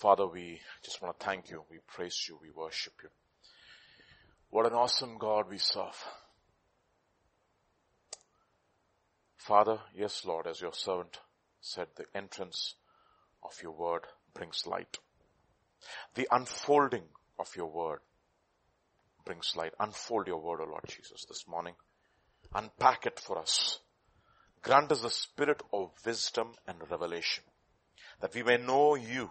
Father, we just want to thank you. We praise you. We worship you. What an awesome God we serve. Father, yes Lord, as your servant said, the entrance of your word brings light. The unfolding of your word brings light. Unfold your word, O Lord Jesus, this morning. Unpack it for us. Grant us the spirit of wisdom and revelation that we may know you.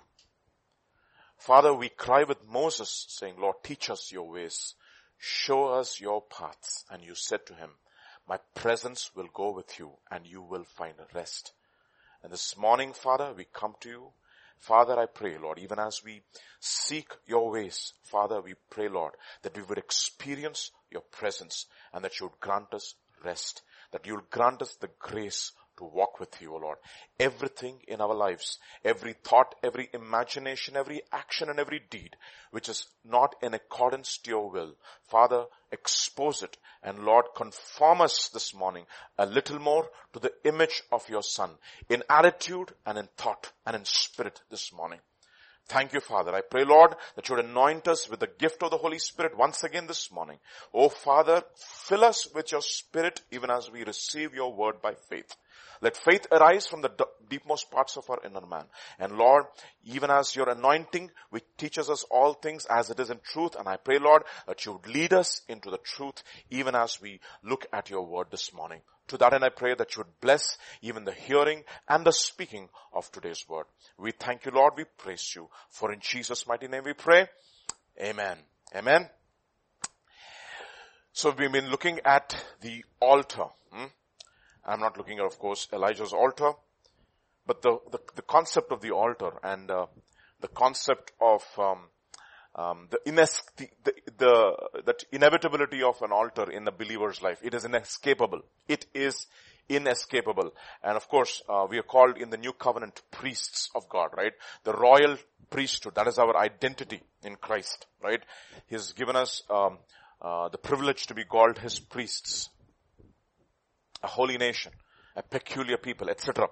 Father, we cry with Moses saying, Lord, teach us your ways. Show us your paths. And you said to him, my presence will go with you and you will find rest. And this morning, Father, we come to you. Father, I pray, Lord, even as we seek your ways, Father, we pray, Lord, that we would experience your presence and that you would grant us rest, that you would grant us the grace to walk with you, O Lord. Everything in our lives, every thought, every imagination, every action and every deed, which is not in accordance to your will, Father, expose it and Lord, conform us this morning a little more to the image of your son in attitude and in thought and in spirit this morning. Thank you, Father. I pray, Lord, that you would anoint us with the gift of the Holy Spirit once again this morning. Oh, Father, fill us with your Spirit even as we receive your word by faith. Let faith arise from the deepmost parts of our inner man. And Lord, even as your anointing, which teaches us all things as it is in truth, and I pray, Lord, that you would lead us into the truth even as we look at your word this morning. To that end I pray that you would bless even the hearing and the speaking of today's word. We thank you, Lord. We praise you. For in Jesus' mighty name we pray. Amen. Amen. So we've been looking at the altar. Hmm? I'm not looking at, of course, Elijah's altar, but the, the, the concept of the altar and uh, the concept of um, um, the, ines- the, the, the, that inevitability of an altar in a believer's life. It is inescapable. It is inescapable. And of course, uh, we are called in the new covenant priests of God, right? The royal priesthood. That is our identity in Christ, right? He has given us um, uh, the privilege to be called His priests a holy nation, a peculiar people, etc.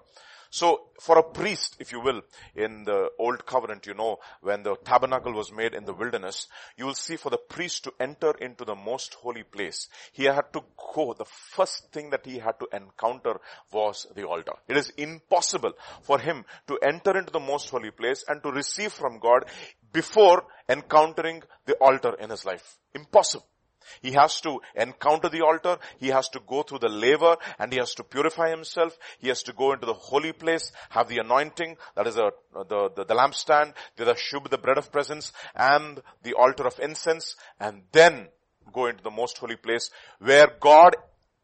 So for a priest, if you will, in the old covenant, you know, when the tabernacle was made in the wilderness, you will see for the priest to enter into the most holy place, he had to go, the first thing that he had to encounter was the altar. It is impossible for him to enter into the most holy place and to receive from God before encountering the altar in his life. Impossible. He has to encounter the altar. He has to go through the laver and he has to purify himself. He has to go into the holy place, have the anointing, that is a, the, the, the lampstand, the shub, the bread of presence and the altar of incense and then go into the most holy place where God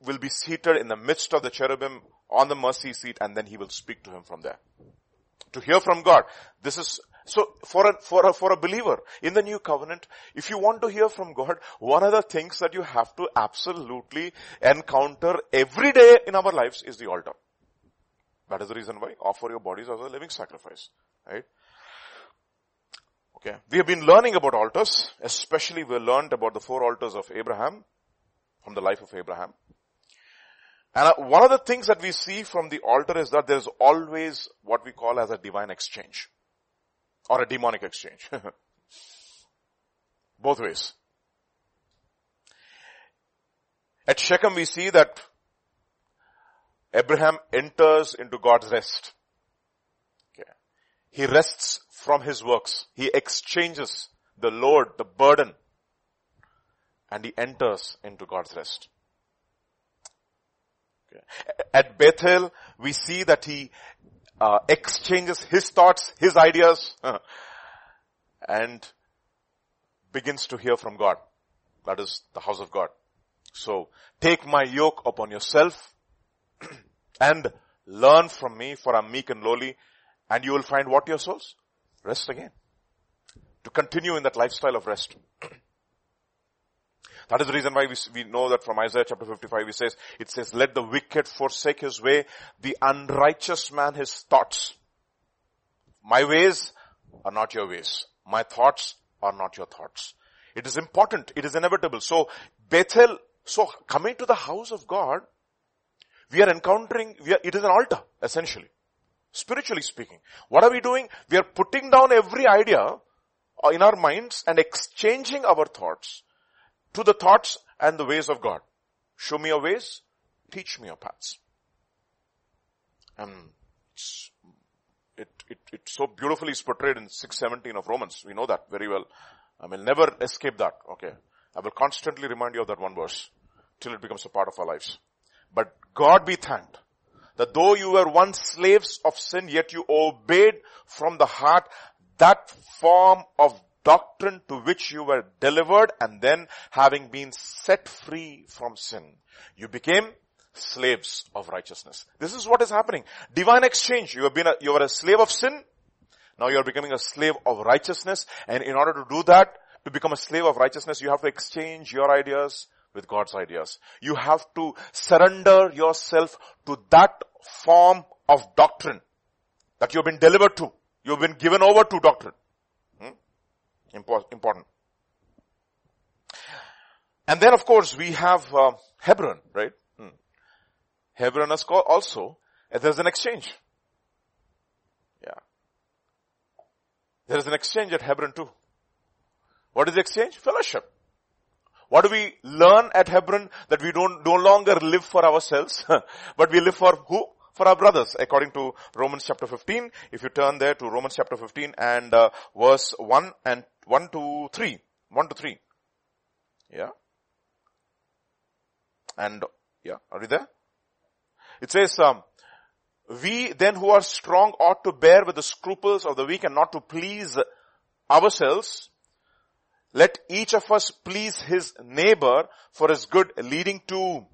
will be seated in the midst of the cherubim on the mercy seat and then he will speak to him from there. To hear from God. This is so for a, for a, for a believer in the new covenant, if you want to hear from God, one of the things that you have to absolutely encounter every day in our lives is the altar. That is the reason why offer your bodies as a living sacrifice, right? Okay. We have been learning about altars, especially we learned about the four altars of Abraham, from the life of Abraham. And uh, one of the things that we see from the altar is that there is always what we call as a divine exchange or a demonic exchange. Both ways. At Shechem we see that Abraham enters into God's rest. Okay. He rests from his works. He exchanges the load, the burden, and he enters into God's rest. Okay. At Bethel, we see that he uh, exchanges his thoughts, his ideas, and begins to hear from God. That is the house of God. So take my yoke upon yourself and learn from me for I'm meek and lowly and you will find what your souls? Rest again. To continue in that lifestyle of rest. That is the reason why we, we know that from Isaiah chapter 55 he says, it says, let the wicked forsake his way, the unrighteous man his thoughts. My ways are not your ways. My thoughts are not your thoughts. It is important. It is inevitable. So Bethel, so coming to the house of God, we are encountering, we are, it is an altar, essentially. Spiritually speaking. What are we doing? We are putting down every idea uh, in our minds and exchanging our thoughts to the thoughts and the ways of God. Show me your ways, teach me your paths. And it, it, it so beautifully is portrayed in 617 of Romans. We know that very well. I will never escape that. Okay. I will constantly remind you of that one verse till it becomes a part of our lives. But God be thanked that though you were once slaves of sin, yet you obeyed from the heart that form of doctrine to which you were delivered and then having been set free from sin, you became slaves of righteousness. This is what is happening. Divine exchange. You have been a, you are a slave of sin. Now you are becoming a slave of righteousness. And in order to do that, to become a slave of righteousness, you have to exchange your ideas with God's ideas. You have to surrender yourself to that form of doctrine that you've been delivered to. You've been given over to doctrine. Important. And then of course we have uh, Hebron, right? Hmm. Hebron is called also, there's an exchange. Yeah. There is an exchange at Hebron too. What is the exchange? Fellowship. What do we learn at Hebron? That we don't no longer live for ourselves, but we live for who? For our brothers, according to Romans chapter 15. If you turn there to Romans chapter 15 and uh, verse 1 and 1 to 3. 1 to 3. Yeah. And, yeah, are you there? It says, um, we then who are strong ought to bear with the scruples of the weak and not to please ourselves. Let each of us please his neighbor for his good, leading to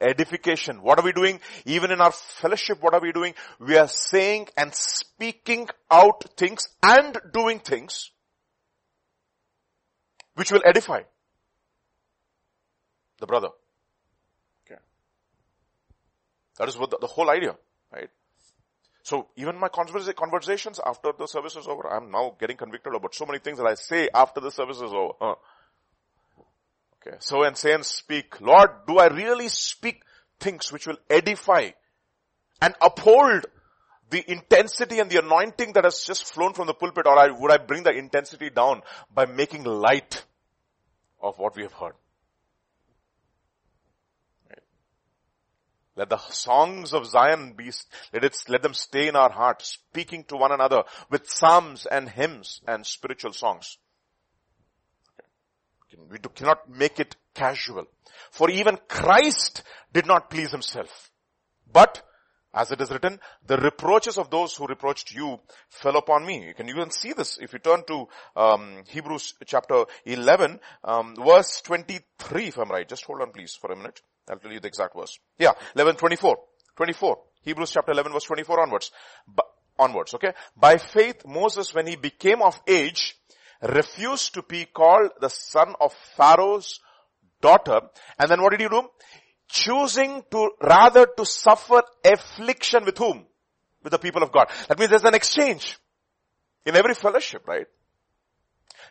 edification. What are we doing? Even in our fellowship, what are we doing? We are saying and speaking out things and doing things which will edify the brother. Okay. That is what the, the whole idea, right? So even my conversations after the service is over, I'm now getting convicted about so many things that I say after the service is over. Huh. Okay. So and say and speak, Lord, do I really speak things which will edify and uphold the intensity and the anointing that has just flown from the pulpit or I, would I bring the intensity down by making light of what we have heard? Let the songs of Zion be, let it, let them stay in our heart, speaking to one another with psalms and hymns and spiritual songs. We do, cannot make it casual. For even Christ did not please himself. But, as it is written, the reproaches of those who reproached you fell upon me. You can even see this if you turn to um, Hebrews chapter 11, um, verse 23 if I'm right. Just hold on please for a minute. I'll tell you the exact verse. Yeah, 11, 24. 24. Hebrews chapter 11 verse 24 onwards. Onwards, okay? By faith, Moses, when he became of age, refused to be called the son of Pharaoh's daughter. And then what did he do? Choosing to rather to suffer affliction with whom? With the people of God. That means there's an exchange in every fellowship, right?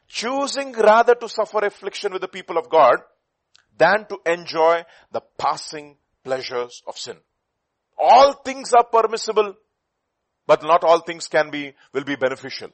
Choosing rather to suffer affliction with the people of God than to enjoy the passing pleasures of sin. All things are permissible, but not all things can be, will be beneficial.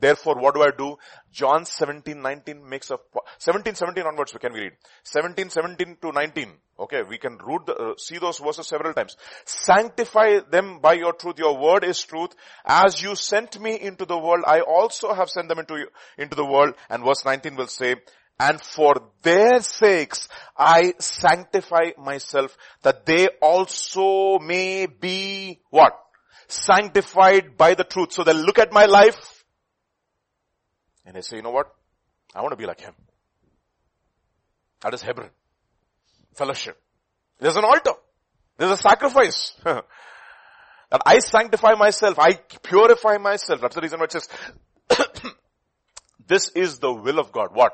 Therefore, what do I do? John 17, 19 makes a, 17, 17 onwards, can we read? 17, 17 to 19. Okay, we can read the, uh, see those verses several times. Sanctify them by your truth. Your word is truth. As you sent me into the world, I also have sent them into, into the world. And verse 19 will say, and for their sakes I sanctify myself that they also may be what? Sanctified by the truth. So they look at my life and they say, you know what? I want to be like him. That is Hebron. Fellowship. There's an altar. There's a sacrifice. that I sanctify myself. I purify myself. That's the reason why it says, this is the will of God. What?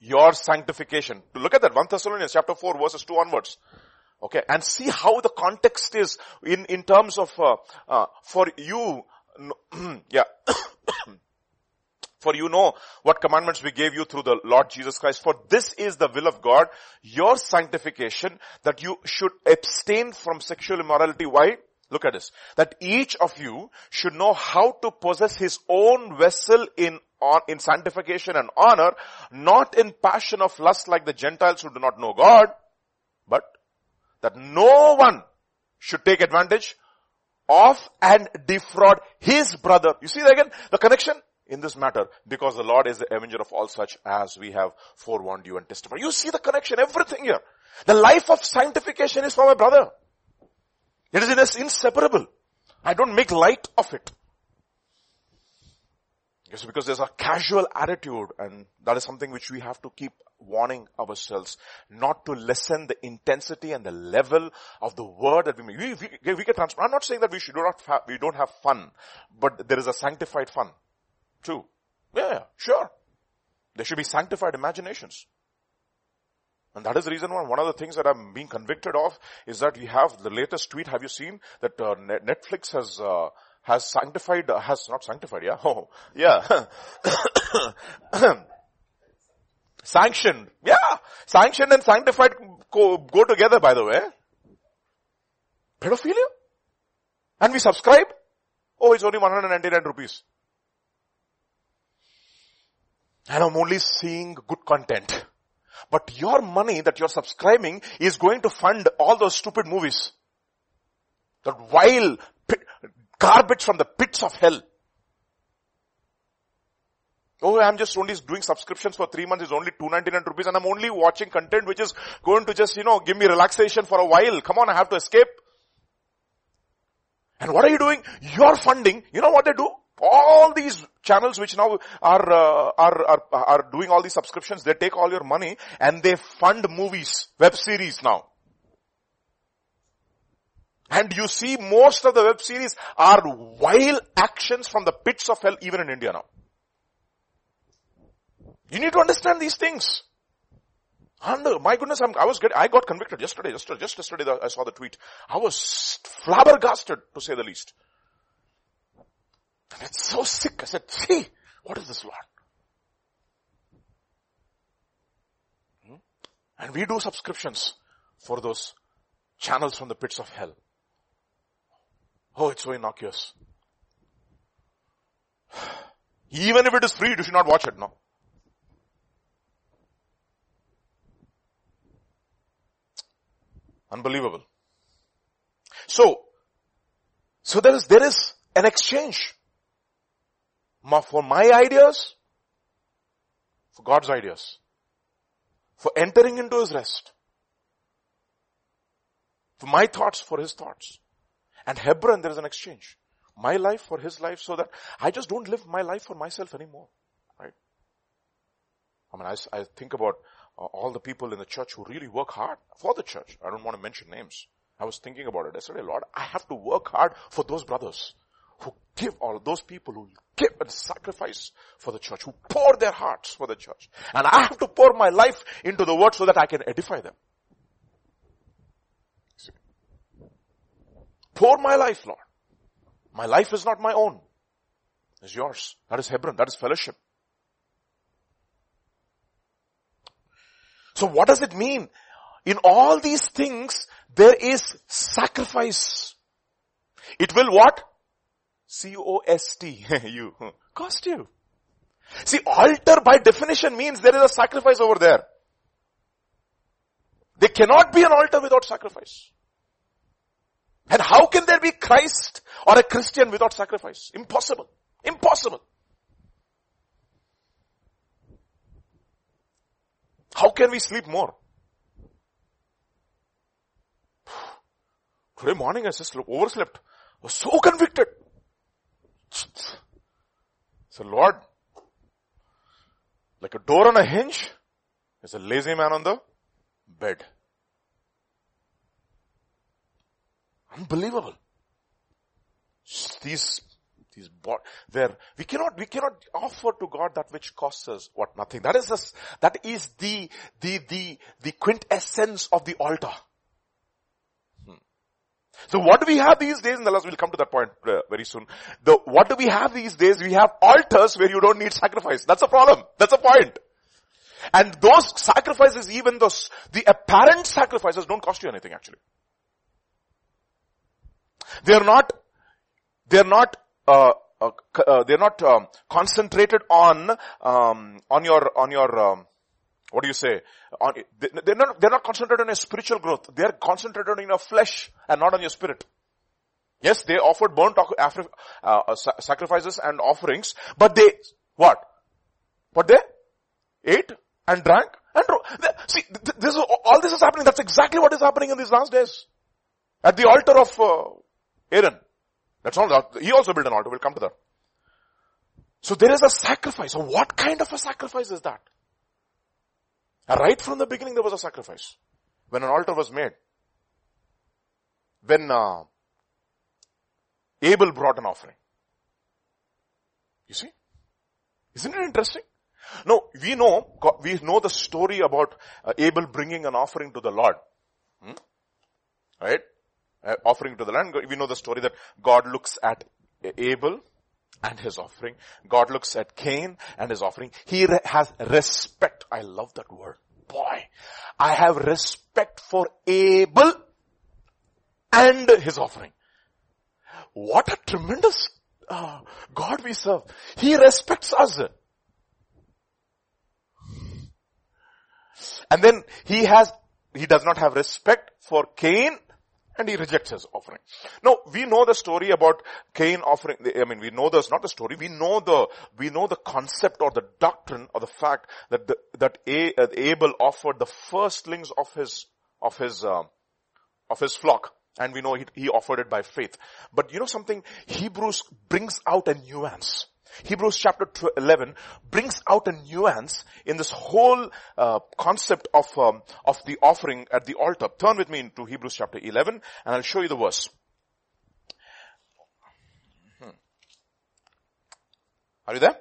your sanctification. Look at that, 1 Thessalonians chapter 4 verses 2 onwards. Okay, and see how the context is in, in terms of, uh, uh, for you, yeah, for you know what commandments we gave you through the Lord Jesus Christ. For this is the will of God, your sanctification, that you should abstain from sexual immorality. Why? Look at this. That each of you should know how to possess his own vessel in, in sanctification and honor, not in passion of lust like the Gentiles who do not know God, but that no one should take advantage of and defraud his brother. You see that again? The connection in this matter because the Lord is the avenger of all such as we have forewarned you and testified. You see the connection, everything here. The life of sanctification is for my brother. It is inseparable. I don't make light of it. Yes, because there's a casual attitude and that is something which we have to keep warning ourselves not to lessen the intensity and the level of the word that we make. We, we, we can transfer. I'm not saying that we should not have, we don't have fun, but there is a sanctified fun too. Yeah, sure. There should be sanctified imaginations. And that is the reason why one of the things that I'm being convicted of is that we have the latest tweet. Have you seen that uh, Netflix has uh, has sanctified, uh, has not sanctified, yeah, oh, yeah, sanctioned, yeah, sanctioned and sanctified go, go together. By the way, pedophilia, and we subscribe. Oh, it's only 199 rupees. And I'm only seeing good content. But your money that you're subscribing is going to fund all those stupid movies. That vile pit, garbage from the pits of hell. Oh, I'm just only doing subscriptions for three months. It's only 299 rupees and I'm only watching content which is going to just, you know, give me relaxation for a while. Come on, I have to escape. And what are you doing? You're funding. You know what they do? All these channels which now are, uh, are, are, are doing all these subscriptions, they take all your money and they fund movies, web series now. And you see most of the web series are vile actions from the pits of hell even in India now. You need to understand these things. And uh, my goodness, I'm, i was getting, I got convicted yesterday, just, just yesterday I saw the tweet. I was flabbergasted to say the least. And it's so sick. I said, see, what is this Lord? Hmm? And we do subscriptions for those channels from the pits of hell. Oh, it's so innocuous. Even if it is free, you should not watch it, no. Unbelievable. So, so there is, there is an exchange for my ideas, for God's ideas, for entering into His rest, for my thoughts for His thoughts. And Hebron, there is an exchange. My life for His life so that I just don't live my life for myself anymore. Right? I mean, I, I think about uh, all the people in the church who really work hard for the church. I don't want to mention names. I was thinking about it yesterday, Lord, I have to work hard for those brothers who give all those people who give and sacrifice for the church, who pour their hearts for the church. And I have to pour my life into the word so that I can edify them. Pour my life, Lord. My life is not my own. It's yours. That is Hebron. That is fellowship. So what does it mean? In all these things, there is sacrifice. It will what? C-O-S-T, you, cost you. See, altar by definition means there is a sacrifice over there. There cannot be an altar without sacrifice. And how can there be Christ or a Christian without sacrifice? Impossible. Impossible. How can we sleep more? Today morning I just overslept. I was so convicted. So Lord, like a door on a hinge, is a lazy man on the bed. Unbelievable. These, these, there, we cannot, we cannot offer to God that which costs us what nothing. That is the, that is the, the, the, the quintessence of the altar. So what do we have these days? The last, we'll come to that point uh, very soon. The, what do we have these days? We have altars where you don't need sacrifice. That's a problem. That's a point. And those sacrifices, even those, the apparent sacrifices don't cost you anything actually. They're not, they're not, uh, uh, uh, they're not um, concentrated on um, on your on your um, what do you say? On, they, are not they're not concentrated on your spiritual growth. They are concentrated on your flesh and not on your spirit. Yes, they offered burnt uh, uh sacrifices and offerings, but they what? What they ate and drank and see this is, all this is happening. That's exactly what is happening in these last days at the altar of uh, Aaron. That's all. He also built an altar. We'll come to that. So there is a sacrifice. So what kind of a sacrifice is that? Right from the beginning there was a sacrifice. When an altar was made. When uh, Abel brought an offering. You see? Isn't it interesting? No, we know, we know the story about uh, Abel bringing an offering to the Lord. Hmm? Right? Uh, offering to the land. We know the story that God looks at Abel and his offering. God looks at Cain and his offering. He re- has respect. I love that word. Boy, I have respect for Abel and his offering. What a tremendous uh, God we serve. He respects us. And then he has, he does not have respect for Cain and he rejects his offering. Now, we know the story about Cain offering, I mean, we know this, not the story, we know the, we know the concept or the doctrine or the fact that the, that Abel offered the firstlings of his, of his, uh, of his flock. And we know he, he offered it by faith. But you know something? Hebrews brings out a nuance. Hebrews chapter 11 brings out a nuance in this whole uh, concept of um, of the offering at the altar. Turn with me into Hebrews chapter 11 and I'll show you the verse. Hmm. Are you there?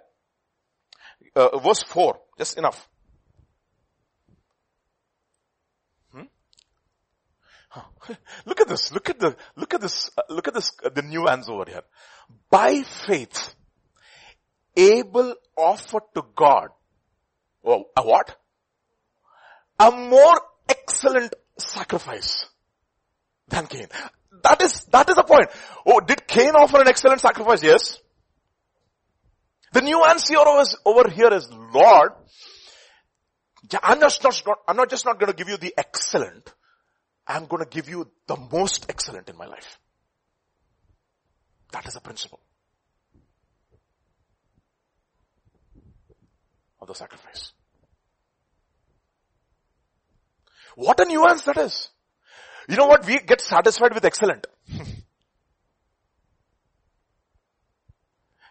Uh, verse 4, just enough. Hmm? Look at this, look at the, look at this, uh, look at this, uh, the nuance over here. By faith, Abel offered to God oh, a what? A more excellent sacrifice than Cain. That is, that is the point. Oh, did Cain offer an excellent sacrifice? Yes. The nuance here over, over here is, Lord, I'm just not, I'm not just not going to give you the excellent. I'm going to give you the most excellent in my life. That is the principle. Of the sacrifice. What a nuance that is. You know what? We get satisfied with excellent.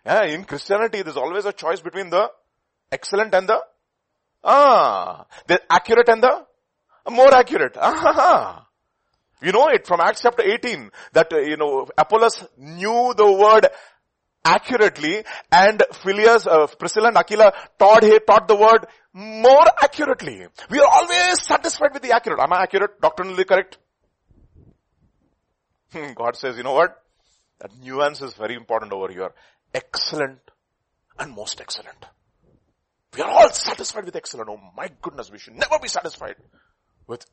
yeah, in Christianity, there's always a choice between the excellent and the, ah, the accurate and the more accurate. Ah, you know it from Acts chapter 18 that, uh, you know, Apollos knew the word accurately and Phileas, uh, Priscilla and Aquila taught, taught the word more accurately. We are always satisfied with the accurate. Am I accurate? Doctrinally correct? Hmm, God says, you know what? That nuance is very important over here. Excellent and most excellent. We are all satisfied with excellent. Oh my goodness, we should never be satisfied with,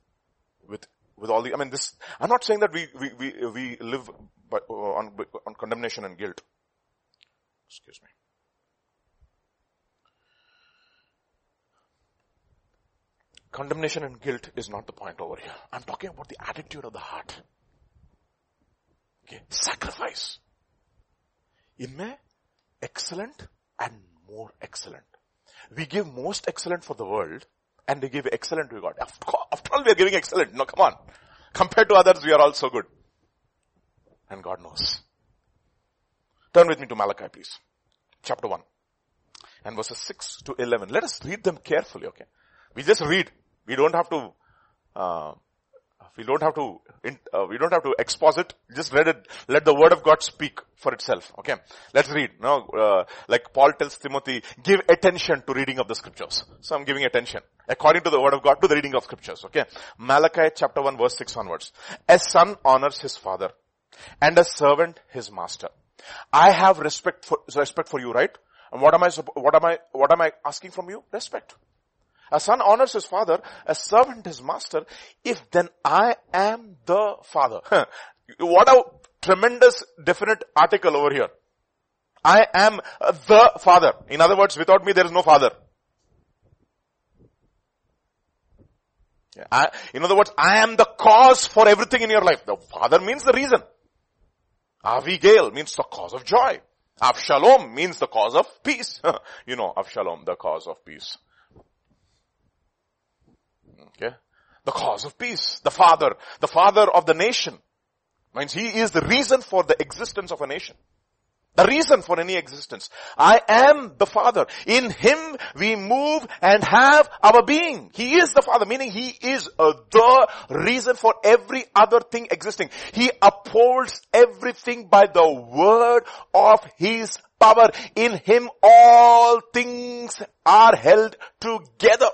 with, with all the, I mean this, I'm not saying that we, we, we, we live by, uh, on, on condemnation and guilt. Excuse me. Condemnation and guilt is not the point over here. I'm talking about the attitude of the heart. Okay. Sacrifice. In me excellent and more excellent. We give most excellent for the world and we give excellent to God. After all, we are giving excellent. No, come on. Compared to others, we are also good. And God knows. Turn with me to Malachi, please. Chapter 1. And verses 6 to 11. Let us read them carefully, okay? We just read. We don't have to, uh, we don't have to, uh, we don't have to exposit. Just read it. Let the word of God speak for itself. Okay. Let's read. Now, uh, like Paul tells Timothy, give attention to reading of the scriptures. So I'm giving attention. According to the word of God, to the reading of scriptures. Okay. Malachi chapter 1 verse 6 onwards. A son honors his father and a servant his master. I have respect for, respect for you, right? And what am I, what am I, what am I asking from you? Respect. A son honors his father, a servant his master, if then I am the father. what a, tremendous definite article over here. I am the father. In other words, without me there is no father. I, in other words, I am the cause for everything in your life. The father means the reason. Avigail means the cause of joy. Avshalom means the cause of peace. you know, Avshalom, the cause of peace. Okay. The cause of peace. The father, the father of the nation. Means he is the reason for the existence of a nation. The reason for any existence. I am the Father. In Him we move and have our being. He is the Father, meaning He is the reason for every other thing existing. He upholds everything by the word of His power. In Him all things are held together.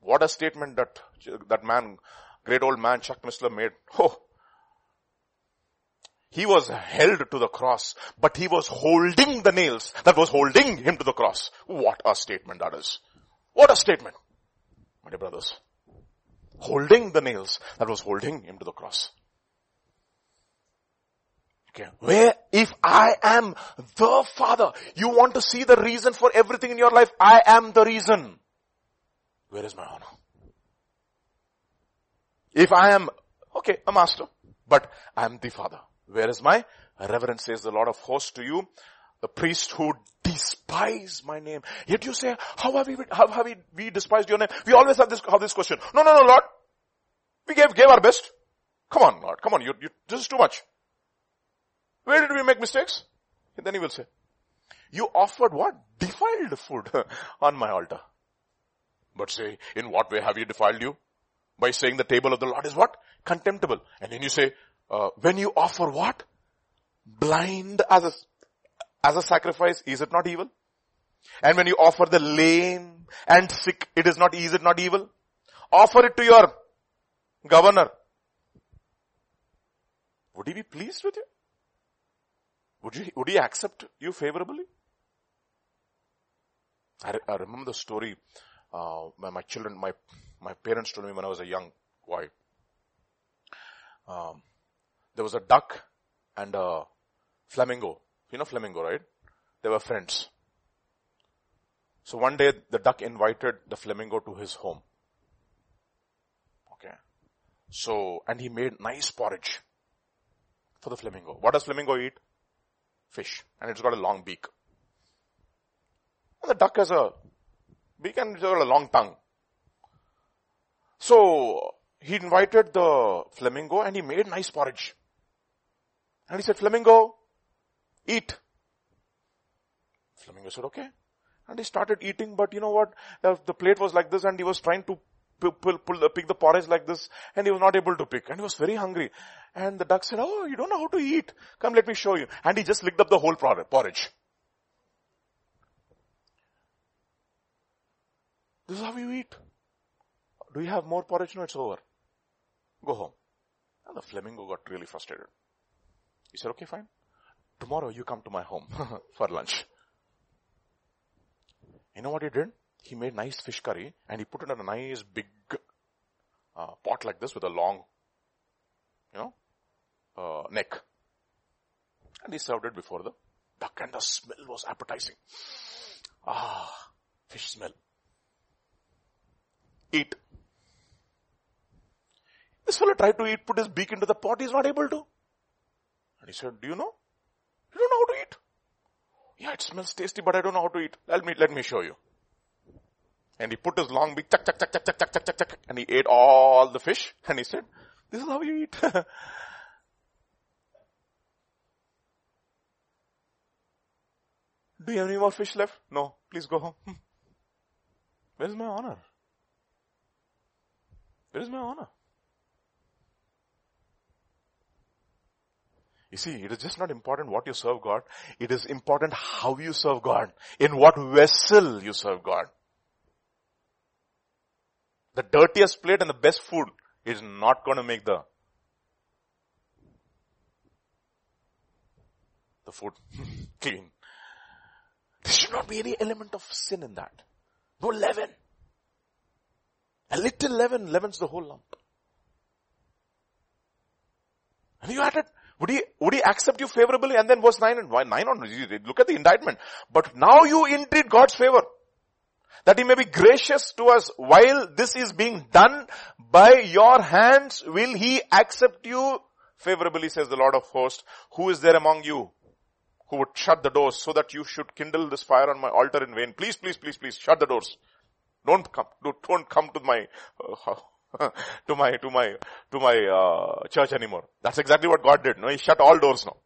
What a statement that, that man, great old man Chuck Missler made. Oh, he was held to the cross, but he was holding the nails that was holding him to the cross. What a statement that is. What a statement. My dear brothers. Holding the nails that was holding him to the cross. Okay. Where, if I am the Father, you want to see the reason for everything in your life, I am the reason. Where is my honor? If I am, okay, a master, but I am the Father. Where is my reverence, says the Lord of hosts to you? The priest who despise my name. Yet you say, how have we, how have we, we despised your name? We always have this, have this question. No, no, no, Lord. We gave, gave our best. Come on, Lord. Come on. You, you, this is too much. Where did we make mistakes? And then he will say, you offered what? Defiled food on my altar. But say, in what way have you defiled you? By saying the table of the Lord is what? Contemptible. And then you say, uh, when you offer what? Blind as a, as a sacrifice, is it not evil? And when you offer the lame and sick, it is not, is it not evil? Offer it to your governor. Would he be pleased with you? Would you, would he accept you favorably? I, I remember the story, uh, when my children, my, my parents told me when I was a young boy. Um, there was a duck and a flamingo. You know flamingo, right? They were friends. So one day the duck invited the flamingo to his home. Okay. So, and he made nice porridge for the flamingo. What does flamingo eat? Fish. And it's got a long beak. And the duck has a beak and it's got a long tongue. So, he invited the flamingo and he made nice porridge. And he said, Flamingo, eat. Flamingo said, okay. And he started eating, but you know what? The plate was like this and he was trying to pull, pull, pull, pick the porridge like this and he was not able to pick and he was very hungry. And the duck said, oh, you don't know how to eat. Come, let me show you. And he just licked up the whole porridge. This is how you eat. Do you have more porridge? No, it's over. Go home. And the flamingo got really frustrated. He said, okay, fine. Tomorrow you come to my home for lunch. You know what he did? He made nice fish curry and he put it in a nice big uh, pot like this with a long, you know, uh, neck. And he served it before the duck and the smell was appetizing. Ah, fish smell. Eat. This fellow tried to eat, put his beak into the pot, he's not able to. And he said, do you know? You don't know how to eat. Yeah, it smells tasty, but I don't know how to eat. Let me, let me show you. And he put his long beak, chuck, chuck, chuck, chuck, chuck, chuck, chuck, chuck, and he ate all the fish. And he said, this is how you eat. Do you have any more fish left? No. Please go home. Where is my honor? Where is my honor? You see, it is just not important what you serve God. It is important how you serve God. In what vessel you serve God. The dirtiest plate and the best food is not going to make the the food clean. There should not be any element of sin in that. No leaven. A little leaven leavens the whole lump. And you added Would he, would he accept you favorably? And then verse 9 and why 9 on, look at the indictment. But now you entreat God's favor. That he may be gracious to us while this is being done by your hands. Will he accept you favorably, says the Lord of hosts. Who is there among you who would shut the doors so that you should kindle this fire on my altar in vain? Please, please, please, please shut the doors. Don't come, don't come to my, uh, to my, to my, to my, uh, church anymore. That's exactly what God did. No, He shut all doors now.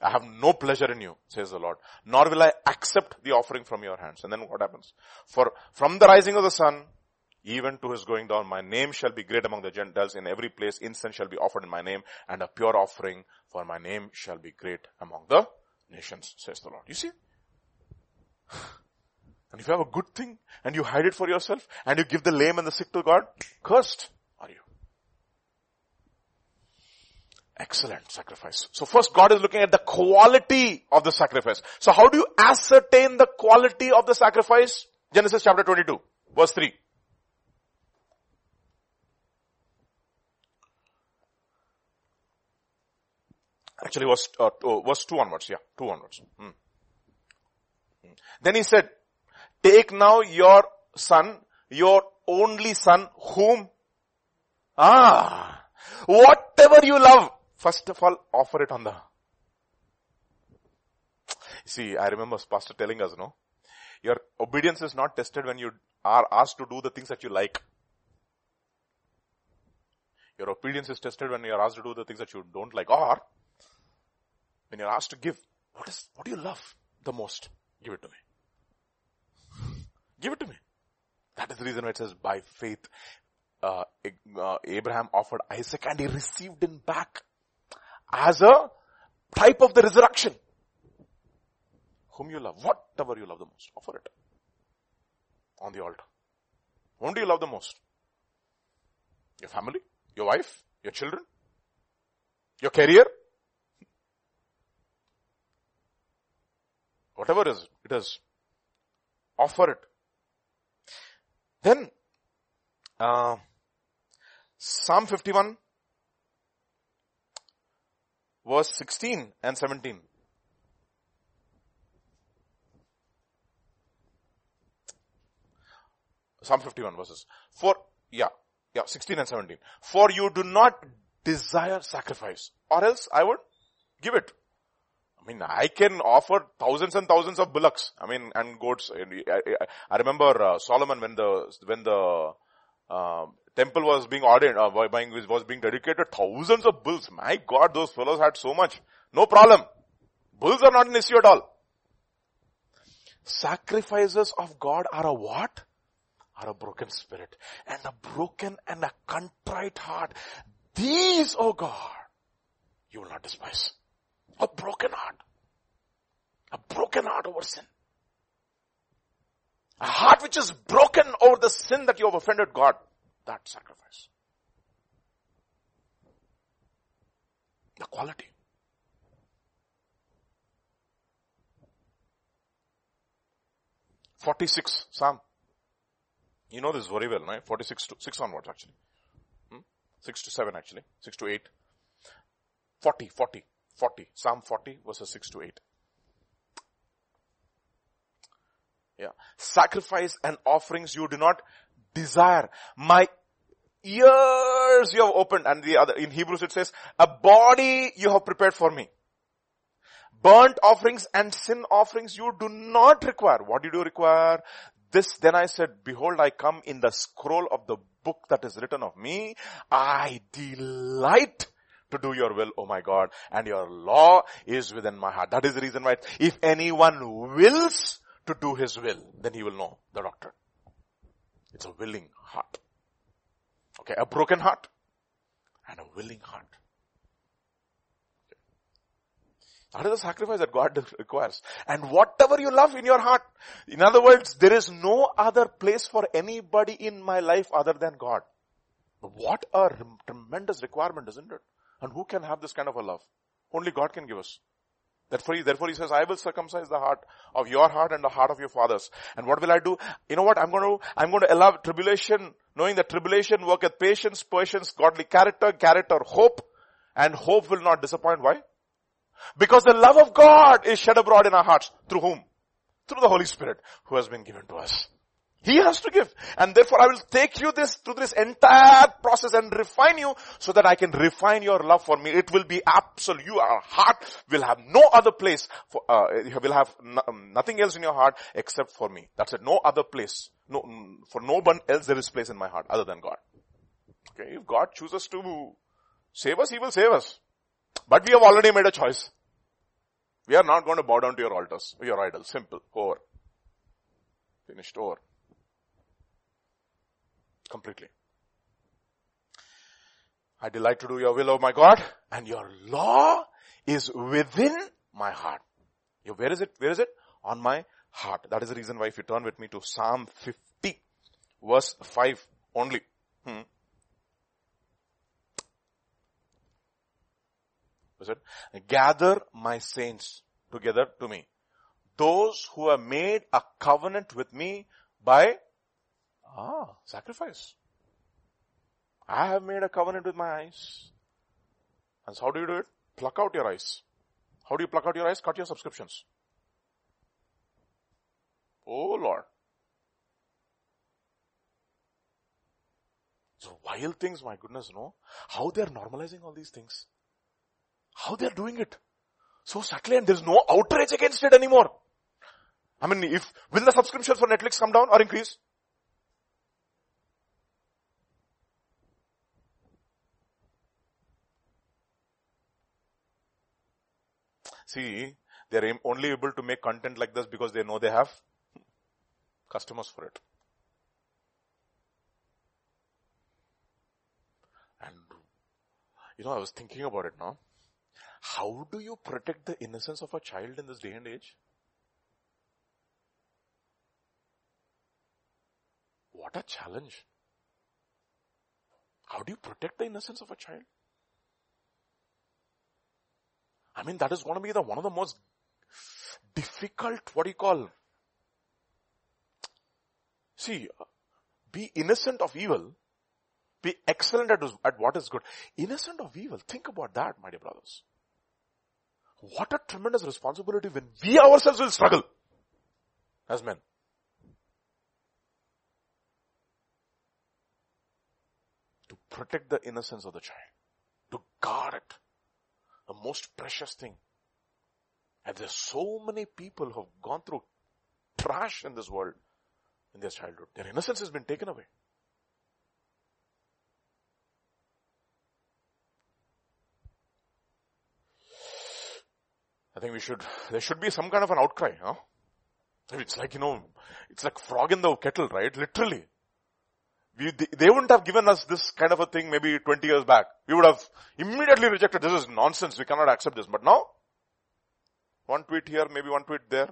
I have no pleasure in you, says the Lord, nor will I accept the offering from your hands. And then what happens? For from the rising of the sun, even to his going down, my name shall be great among the Gentiles. In every place incense shall be offered in my name, and a pure offering for my name shall be great among the nations, says the Lord. You see? And if you have a good thing and you hide it for yourself and you give the lame and the sick to God, cursed are you. Excellent sacrifice. So first God is looking at the quality of the sacrifice. So how do you ascertain the quality of the sacrifice? Genesis chapter 22 verse 3. Actually verse, uh, oh, 2 onwards, yeah, 2 onwards. Hmm. hmm. Then he said, Take now your son, your only son, whom, ah, whatever you love, first of all, offer it on the, see, I remember pastor telling us, no, your obedience is not tested when you are asked to do the things that you like. Your obedience is tested when you are asked to do the things that you don't like or when you're asked to give. What is, what do you love the most? Give it to me. Give it to me. That is the reason why it says by faith, uh, uh, Abraham offered Isaac and he received him back as a type of the resurrection. Whom you love, whatever you love the most, offer it on the altar. Whom do you love the most? Your family, your wife, your children, your career, whatever it is, it is. Offer it. Then, uh, Psalm 51 verse 16 and 17. Psalm 51 verses. For, yeah, yeah, 16 and 17. For you do not desire sacrifice or else I would give it. I mean, I can offer thousands and thousands of bullocks. I mean, and goats. I, I, I remember uh, Solomon when the when the uh, temple was being ordained, uh, was being dedicated, thousands of bulls. My God, those fellows had so much. No problem. Bulls are not an issue at all. Sacrifices of God are a what? Are a broken spirit and a broken and a contrite heart. These, oh God, you will not despise. A broken heart. A broken heart over sin. A heart which is broken over the sin that you have offended God. That sacrifice. The quality. Forty-six Psalm. You know this very well, right? Forty-six to six onwards, actually. Hmm? Six to seven, actually. Six to eight. Forty, forty. 40. Psalm 40 verses 6 to 8. Yeah. Sacrifice and offerings you do not desire. My ears you have opened and the other, in Hebrews it says, a body you have prepared for me. Burnt offerings and sin offerings you do not require. What did you require? This, then I said, behold, I come in the scroll of the book that is written of me. I delight to do your will, oh my God, and your law is within my heart. That is the reason why if anyone wills to do his will, then he will know the doctrine. It's a willing heart. Okay, a broken heart and a willing heart. That is the sacrifice that God requires. And whatever you love in your heart, in other words, there is no other place for anybody in my life other than God. What a tremendous requirement, isn't it? And who can have this kind of a love? Only God can give us. Therefore he, therefore he says, I will circumcise the heart of your heart and the heart of your fathers. And what will I do? You know what? I'm going to, I'm going to allow tribulation, knowing that tribulation worketh patience, patience, godly character, character, hope. And hope will not disappoint. Why? Because the love of God is shed abroad in our hearts. Through whom? Through the Holy Spirit who has been given to us. He has to give. And therefore I will take you this, through this entire process and refine you so that I can refine your love for me. It will be absolute. Your heart will have no other place for, uh, you will have um, nothing else in your heart except for me. That's it. No other place. No, mm, for no one else there is place in my heart other than God. Okay. If God chooses to save us, He will save us. But we have already made a choice. We are not going to bow down to your altars, your idols. Simple. Over. Finished. Over. Completely. I delight to do your will, O my God, and your law is within my heart. Where is it? Where is it? On my heart. That is the reason why if you turn with me to Psalm 50, verse 5 only. Hmm. It? Gather my saints together to me. Those who have made a covenant with me by Ah, sacrifice. I have made a covenant with my eyes. And so how do you do it? Pluck out your eyes. How do you pluck out your eyes? Cut your subscriptions. Oh Lord. So wild things, my goodness, no? How they're normalizing all these things. How they're doing it. So subtly and there's no outrage against it anymore. I mean, if, will the subscriptions for Netflix come down or increase? See, they're only able to make content like this because they know they have customers for it. And, you know, I was thinking about it now. How do you protect the innocence of a child in this day and age? What a challenge. How do you protect the innocence of a child? I mean, that is going to be the one of the most difficult, what do you call? See, be innocent of evil, be excellent at, at what is good. Innocent of evil. Think about that, my dear brothers. What a tremendous responsibility when we ourselves will struggle as men. To protect the innocence of the child. To guard it most precious thing. And there's so many people who have gone through trash in this world in their childhood. Their innocence has been taken away. I think we should, there should be some kind of an outcry, huh? It's like, you know, it's like frog in the kettle, right? Literally We, they wouldn't have given us this kind of a thing maybe 20 years back. We would have immediately rejected, this is nonsense, we cannot accept this. But now, one tweet here, maybe one tweet there.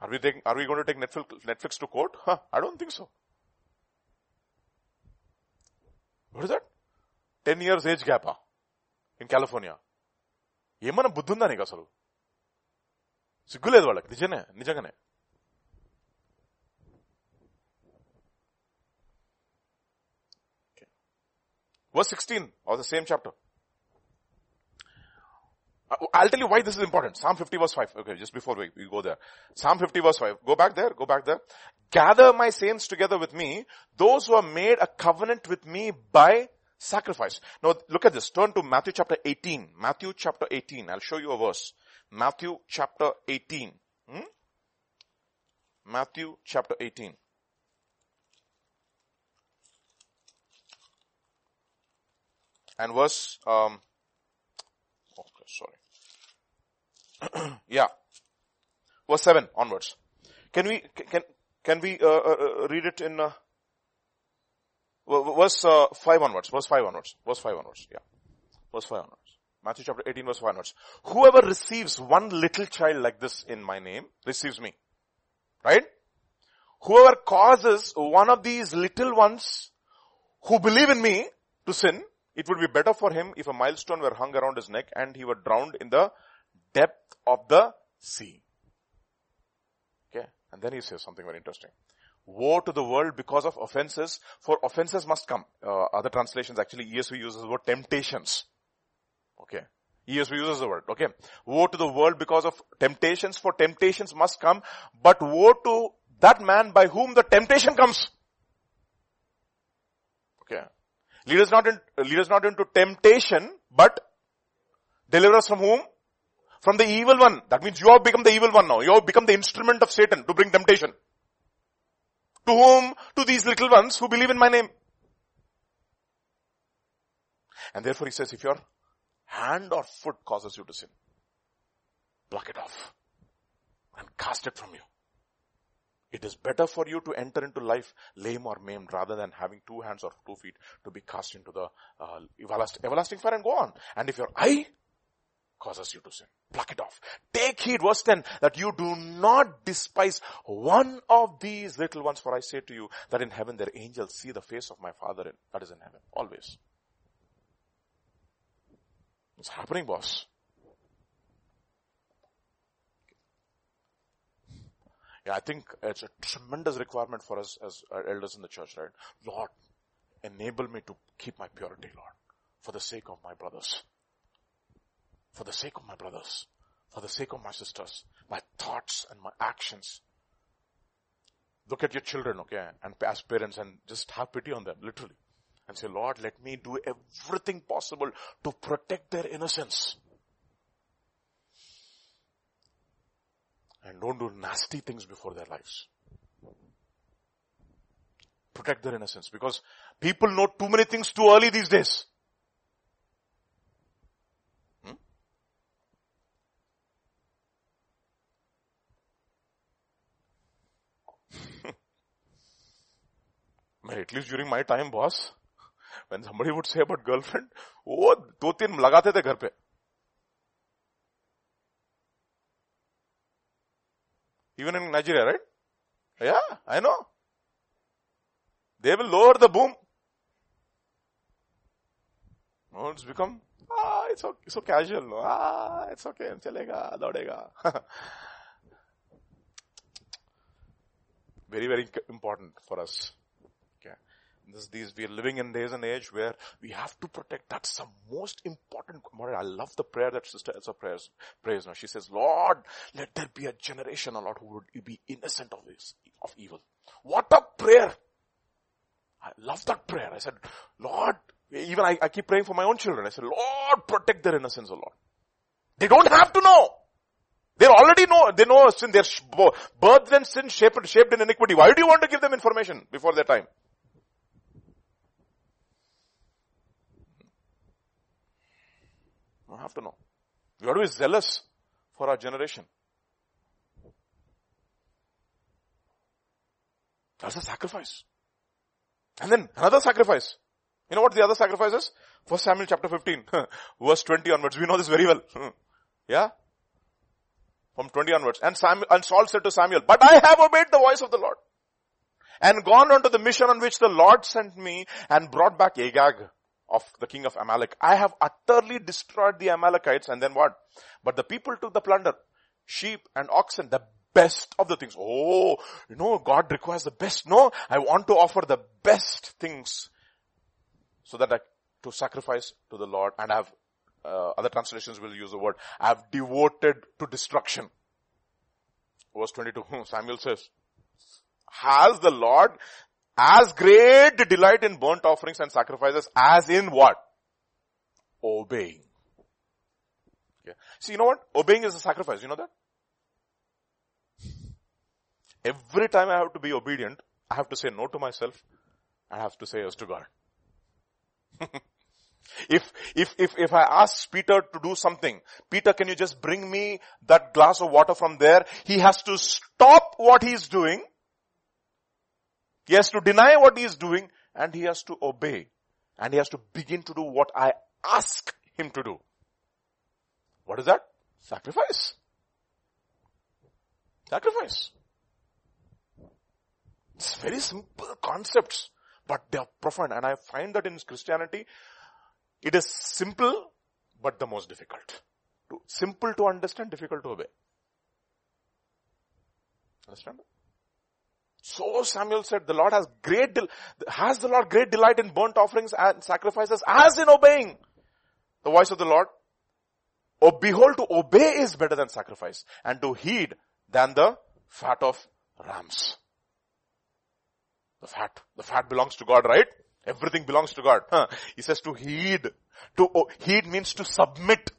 Are we taking, are we going to take Netflix, Netflix to court? Huh, I don't think so. What is that? 10 years age gap in California. ఏమన్నా బుద్ధి ఉందా నీకు అసలు సిగ్గులేదు వాళ్ళకి నిజనే నిజంగానే Verse 16 of the same chapter. Uh, I'll tell you why this is important. Psalm 50 verse 5. Okay, just before we, we go there. Psalm 50 verse 5. Go back there, go back there. Gather my saints together with me, those who have made a covenant with me by sacrifice. Now look at this. Turn to Matthew chapter 18. Matthew chapter 18. I'll show you a verse. Matthew chapter 18. Hmm? Matthew chapter 18. And verse, um, okay, sorry. yeah. Verse 7 onwards. Can we, can, can we, uh, uh, uh read it in, uh, verse, uh, 5 onwards, verse 5 onwards, verse 5 onwards, yeah. Verse 5 onwards. Matthew chapter 18 verse 5 onwards. Whoever receives one little child like this in my name, receives me. Right? Whoever causes one of these little ones who believe in me to sin, it would be better for him if a milestone were hung around his neck and he were drowned in the depth of the sea. Okay. And then he says something very interesting. Woe to the world because of offenses, for offenses must come. Uh, other translations actually ESV uses the word temptations. Okay. ESV uses the word. Okay. Woe to the world because of temptations, for temptations must come, but woe to that man by whom the temptation comes. Okay. Lead us not, in, lead us not into temptation, but deliver us from whom? From the evil one. That means you have become the evil one now. You have become the instrument of Satan to bring temptation. To whom? To these little ones who believe in my name. And therefore he says, if your hand or foot causes you to sin, pluck it off and cast it from you. It is better for you to enter into life lame or maimed rather than having two hands or two feet to be cast into the uh, everlasting fire and go on. And if your eye causes you to sin, pluck it off. Take heed, verse 10, that you do not despise one of these little ones, for I say to you that in heaven their angels see the face of my Father in, that is in heaven, always. It's happening, boss. Yeah, I think it's a tremendous requirement for us as uh, elders in the church, right? Lord, enable me to keep my purity, Lord, for the sake of my brothers. For the sake of my brothers. For the sake of my sisters. My thoughts and my actions. Look at your children, okay, and as parents and just have pity on them, literally. And say, Lord, let me do everything possible to protect their innocence. and don't do nasty things before their lives. Protect their innocence because people know too many things too early these days. Hmm? at least during my time, boss, when somebody would say about girlfriend, oh, दो तीन लगाते थे घर पे Even in Nigeria, right? Yeah, I know. They will lower the boom. Oh, it's become, ah, it's so, so casual. No? Ah, it's okay, chalega, daudega. very, very important for us. This, these, we are living in days and age where we have to protect. That's the most important. I love the prayer that Sister Elsa prays, prays now. She says, Lord, let there be a generation, O Lord, who would be innocent of this, of evil. What a prayer! I love that prayer. I said, Lord, even I, I keep praying for my own children. I said, Lord, protect their innocence, O Lord. They don't have to know. They already know, they know sin, they're birth and sin shaped, shaped in iniquity. Why do you want to give them information before their time? Have to know. We ought to be zealous for our generation. That's a sacrifice. And then another sacrifice. You know what the other sacrifice is? First Samuel chapter 15, verse 20 onwards. We know this very well. yeah? From 20 onwards. And Samuel, and Saul said to Samuel, but I have obeyed the voice of the Lord and gone on to the mission on which the Lord sent me and brought back Agag, of the king of Amalek. I have utterly destroyed the Amalekites and then what? But the people took the plunder, sheep and oxen, the best of the things. Oh, you know, God requires the best. No, I want to offer the best things so that I, to sacrifice to the Lord and I have, uh, other translations will use the word, I have devoted to destruction. Verse 22, Samuel says, has the Lord as great delight in burnt offerings and sacrifices as in what? Obeying. Okay. See, you know what? Obeying is a sacrifice. You know that? Every time I have to be obedient, I have to say no to myself. I have to say yes to God. if, if, if, if I ask Peter to do something, Peter, can you just bring me that glass of water from there? He has to stop what he's doing he has to deny what he is doing and he has to obey. And he has to begin to do what I ask him to do. What is that? Sacrifice. Sacrifice. It's very simple concepts, but they are profound. And I find that in Christianity, it is simple, but the most difficult. Simple to understand, difficult to obey. Understand? So Samuel said, the Lord has great, del- has the Lord great delight in burnt offerings and sacrifices as in obeying the voice of the Lord? Oh, behold, to obey is better than sacrifice and to heed than the fat of rams. The fat, the fat belongs to God, right? Everything belongs to God. Huh. He says to heed. To oh, heed means to submit.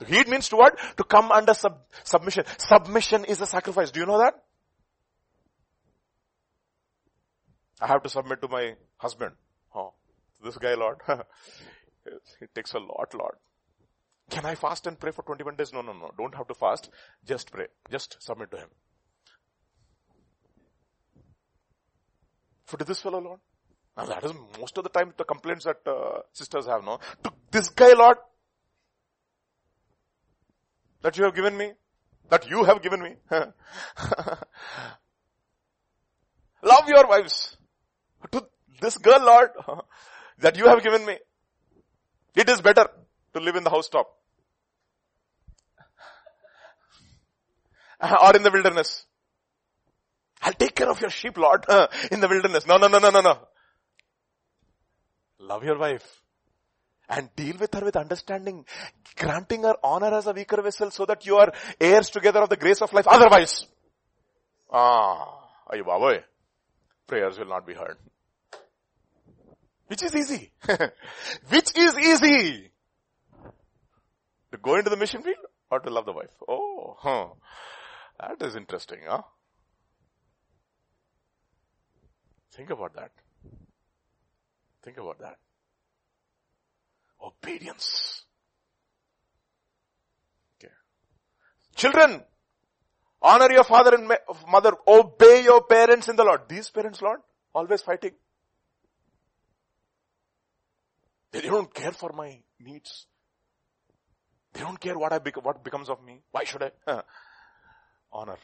To heed means to what? To come under sub, submission. Submission is a sacrifice. Do you know that? I have to submit to my husband. Oh, this guy, Lord. it takes a lot, Lord. Can I fast and pray for 21 days? No, no, no. Don't have to fast. Just pray. Just submit to Him. For to this fellow, Lord. Now that is most of the time the complaints that uh, sisters have, no? To this guy, Lord. That you have given me. That you have given me. Love your wives. To this girl, Lord, that you have given me. It is better to live in the housetop. or in the wilderness. I'll take care of your sheep, Lord, in the wilderness. No, no, no, no, no, no. Love your wife. And deal with her with understanding, granting her honor as a weaker vessel so that you are heirs together of the grace of life. Otherwise, ah, ayu prayers will not be heard. Which is easy. Which is easy. To go into the mission field or to love the wife? Oh, huh. That is interesting, huh? Think about that. Think about that. Obedience. Okay. Children, honor your father and mother. Obey your parents in the Lord. These parents, Lord, always fighting. They don't care for my needs. They don't care what I bec- what becomes of me. Why should I? Honor.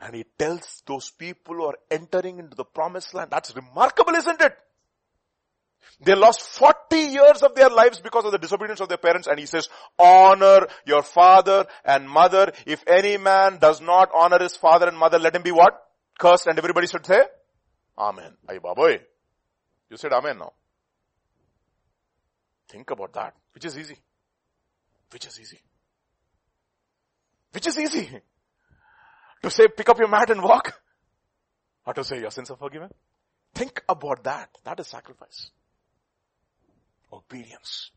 And he tells those people who are entering into the promised land. That's remarkable, isn't it? They lost 40 years of their lives because of the disobedience of their parents and he says, honor your father and mother. If any man does not honor his father and mother, let him be what? Cursed and everybody should say, Amen. Ay baboy. You said Amen now. Think about that. Which is easy. Which is easy. Which is easy. To say pick up your mat and walk. Or to say your sins are forgiven. Think about that. That is sacrifice. Obedience.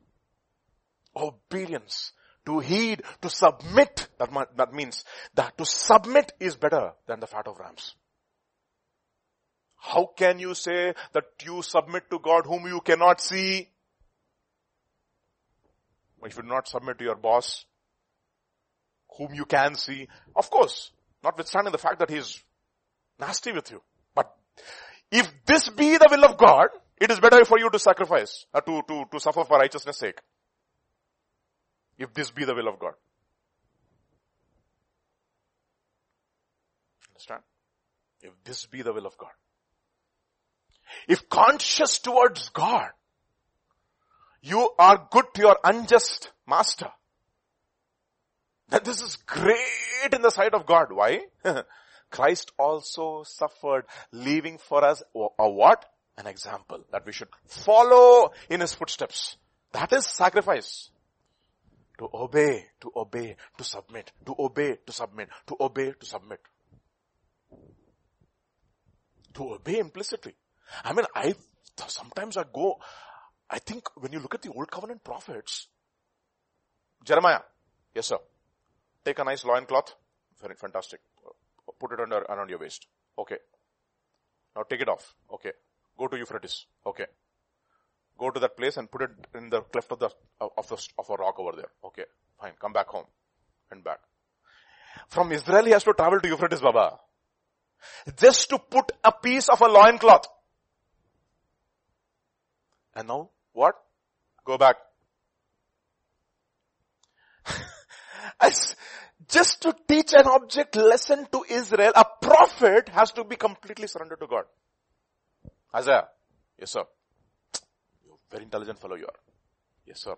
Obedience. To heed, to submit. That, that means that to submit is better than the fat of rams. How can you say that you submit to God whom you cannot see? You should not submit to your boss, whom you can see. Of course, notwithstanding the fact that he is nasty with you. But if this be the will of God, it is better for you to sacrifice, uh, to, to, to suffer for righteousness sake. If this be the will of God. Understand? If this be the will of God. If conscious towards God, you are good to your unjust master. That this is great in the sight of God. Why? Christ also suffered, leaving for us a what? An example that we should follow in his footsteps. That is sacrifice. To obey, to obey, to submit, to obey, to submit, to obey, to submit. To obey implicitly. I mean, I, sometimes I go, I think when you look at the old covenant prophets, Jeremiah, yes sir, take a nice loin cloth, very fantastic, put it under around your waist. Okay. Now take it off. Okay. Go to Euphrates. Okay. Go to that place and put it in the cleft of the of the of a rock over there. Okay. Fine. Come back home and back. From Israel, he has to travel to Euphrates, Baba. Just to put a piece of a loin cloth. And now what? Go back. Just to teach an object lesson to Israel, a prophet has to be completely surrendered to God. Isaiah, yes sir. You're very intelligent fellow you are. Yes sir.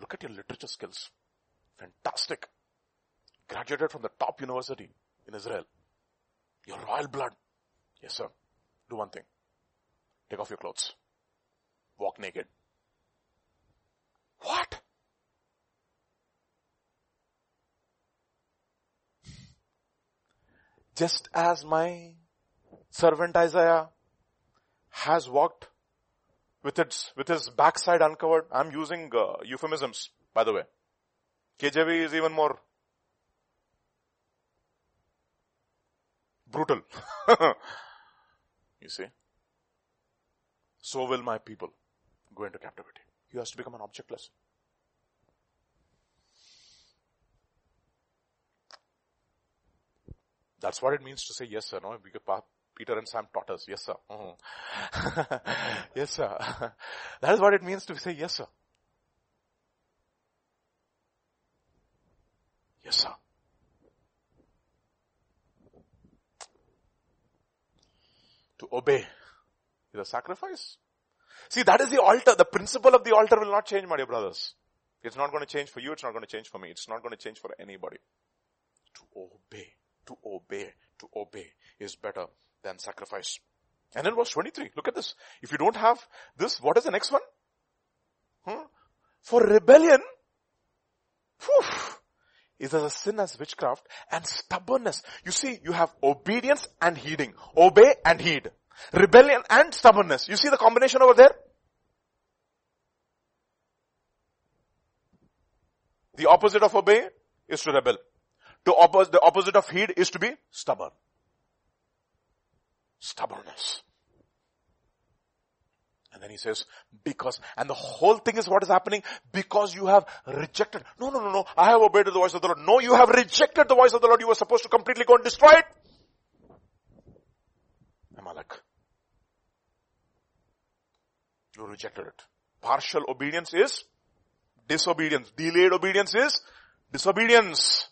Look at your literature skills. Fantastic. Graduated from the top university in Israel. Your royal blood. Yes, sir. Do one thing. Take off your clothes. Walk naked. What? Just as my servant Isaiah has walked with its, with his backside uncovered. I'm using uh, euphemisms, by the way. KJV is even more brutal. you see? So will my people go into captivity. He has to become an objectless. That's what it means to say yes, sir. No, because Peter and Sam taught us. Yes, sir. Mm-hmm. yes, sir. that is what it means to say yes, sir. Yes, sir. To obey is a sacrifice. See, that is the altar. The principle of the altar will not change, my dear brothers. It's not going to change for you. It's not going to change for me. It's not going to change for anybody. To obey, to obey, to obey is better than sacrifice. And then verse 23, look at this. If you don't have this, what is the next one? Hmm? For rebellion, whew, is as a sin as witchcraft and stubbornness. You see, you have obedience and heeding. Obey and heed. Rebellion and stubbornness. You see the combination over there? The opposite of obey is to rebel. To oppose, the opposite of heed is to be stubborn. Stubbornness. And then he says, because, and the whole thing is what is happening because you have rejected. No, no, no, no. I have obeyed the voice of the Lord. No, you have rejected the voice of the Lord. You were supposed to completely go and destroy it. Amalek. You rejected it. Partial obedience is disobedience. Delayed obedience is disobedience.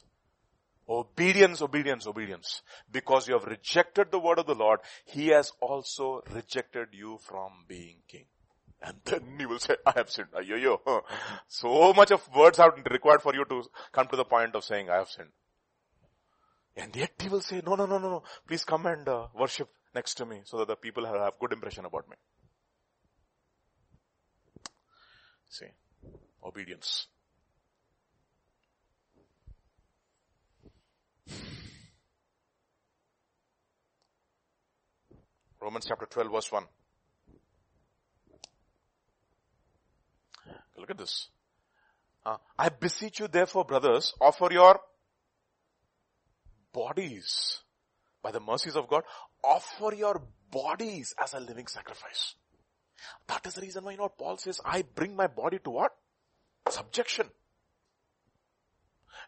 Obedience, obedience, obedience. Because you have rejected the word of the Lord, He has also rejected you from being king. And then He will say, I have sinned. Yo, yo. So much of words are required for you to come to the point of saying, I have sinned. And yet He will say, no, no, no, no, no. Please come and uh, worship next to me so that the people have, have good impression about me. See, obedience. Romans chapter 12 verse 1. Look at this. Uh, I beseech you therefore brothers, offer your bodies by the mercies of God, offer your bodies as a living sacrifice. That is the reason why you know Paul says, I bring my body to what? Subjection.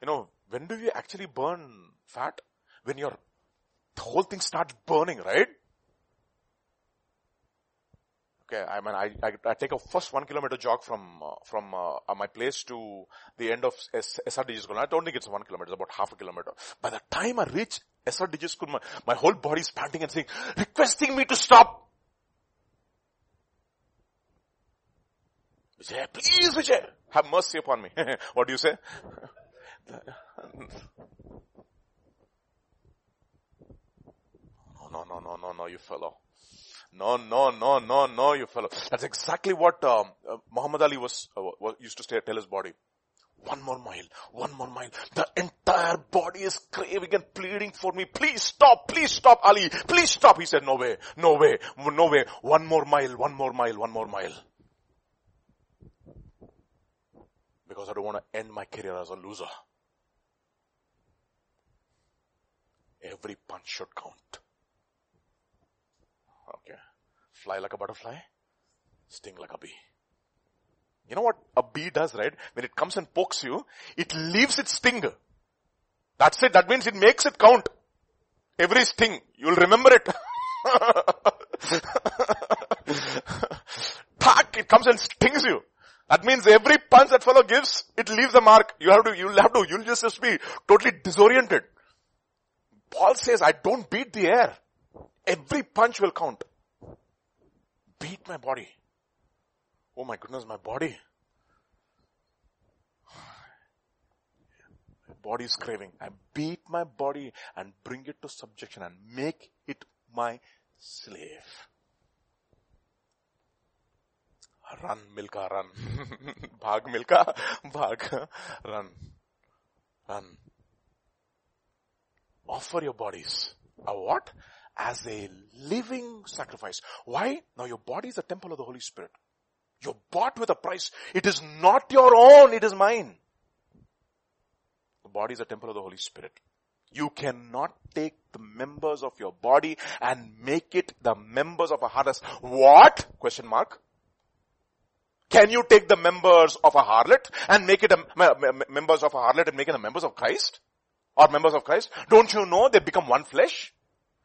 You know, when do you actually burn fat? When your the whole thing starts burning, right? Okay, I mean, I, I, I, take a first one kilometer jog from, uh, from, uh, my place to the end of S- SRDG school. I don't think it's one kilometer, it's about half a kilometer. By the time I reach SRDG school, my, my whole body is panting and saying, requesting me to stop. Vijay, please Vijay, have mercy upon me. what do you say? no, no, no, no, no, no, you fellow. No, no, no, no, no, you fellow. That's exactly what um, uh, Muhammad Ali was, uh, used to stay, tell his body. One more mile, one more mile. The entire body is craving and pleading for me. Please stop, please stop, Ali. Please stop. He said, no way, no way, no way. One more mile, one more mile, one more mile. Because I don't want to end my career as a loser. Every punch should count. Okay. Fly like a butterfly, sting like a bee. You know what a bee does, right? When it comes and pokes you, it leaves its sting. That's it. That means it makes it count. Every sting. You'll remember it. Tack, it comes and stings you. That means every punch that fellow gives, it leaves a mark. You have to, you'll have to, you'll just, just be totally disoriented. Paul says, I don't beat the air. Every punch will count. Beat my body. Oh my goodness, my body. body is craving. I beat my body and bring it to subjection and make it my slave. Run, Milkha, run. bhag, Milkha, bhag, run. Run. Offer your bodies. A what? As a living sacrifice. Why? Now your body is a temple of the Holy Spirit. You're bought with a price. It is not your own, it is mine. The body is a temple of the Holy Spirit. You cannot take the members of your body and make it the members of a harlot. What? Question mark. Can you take the members of a harlot and make it a, members of a harlot and make it the members of Christ? Or members of Christ? Don't you know they become one flesh?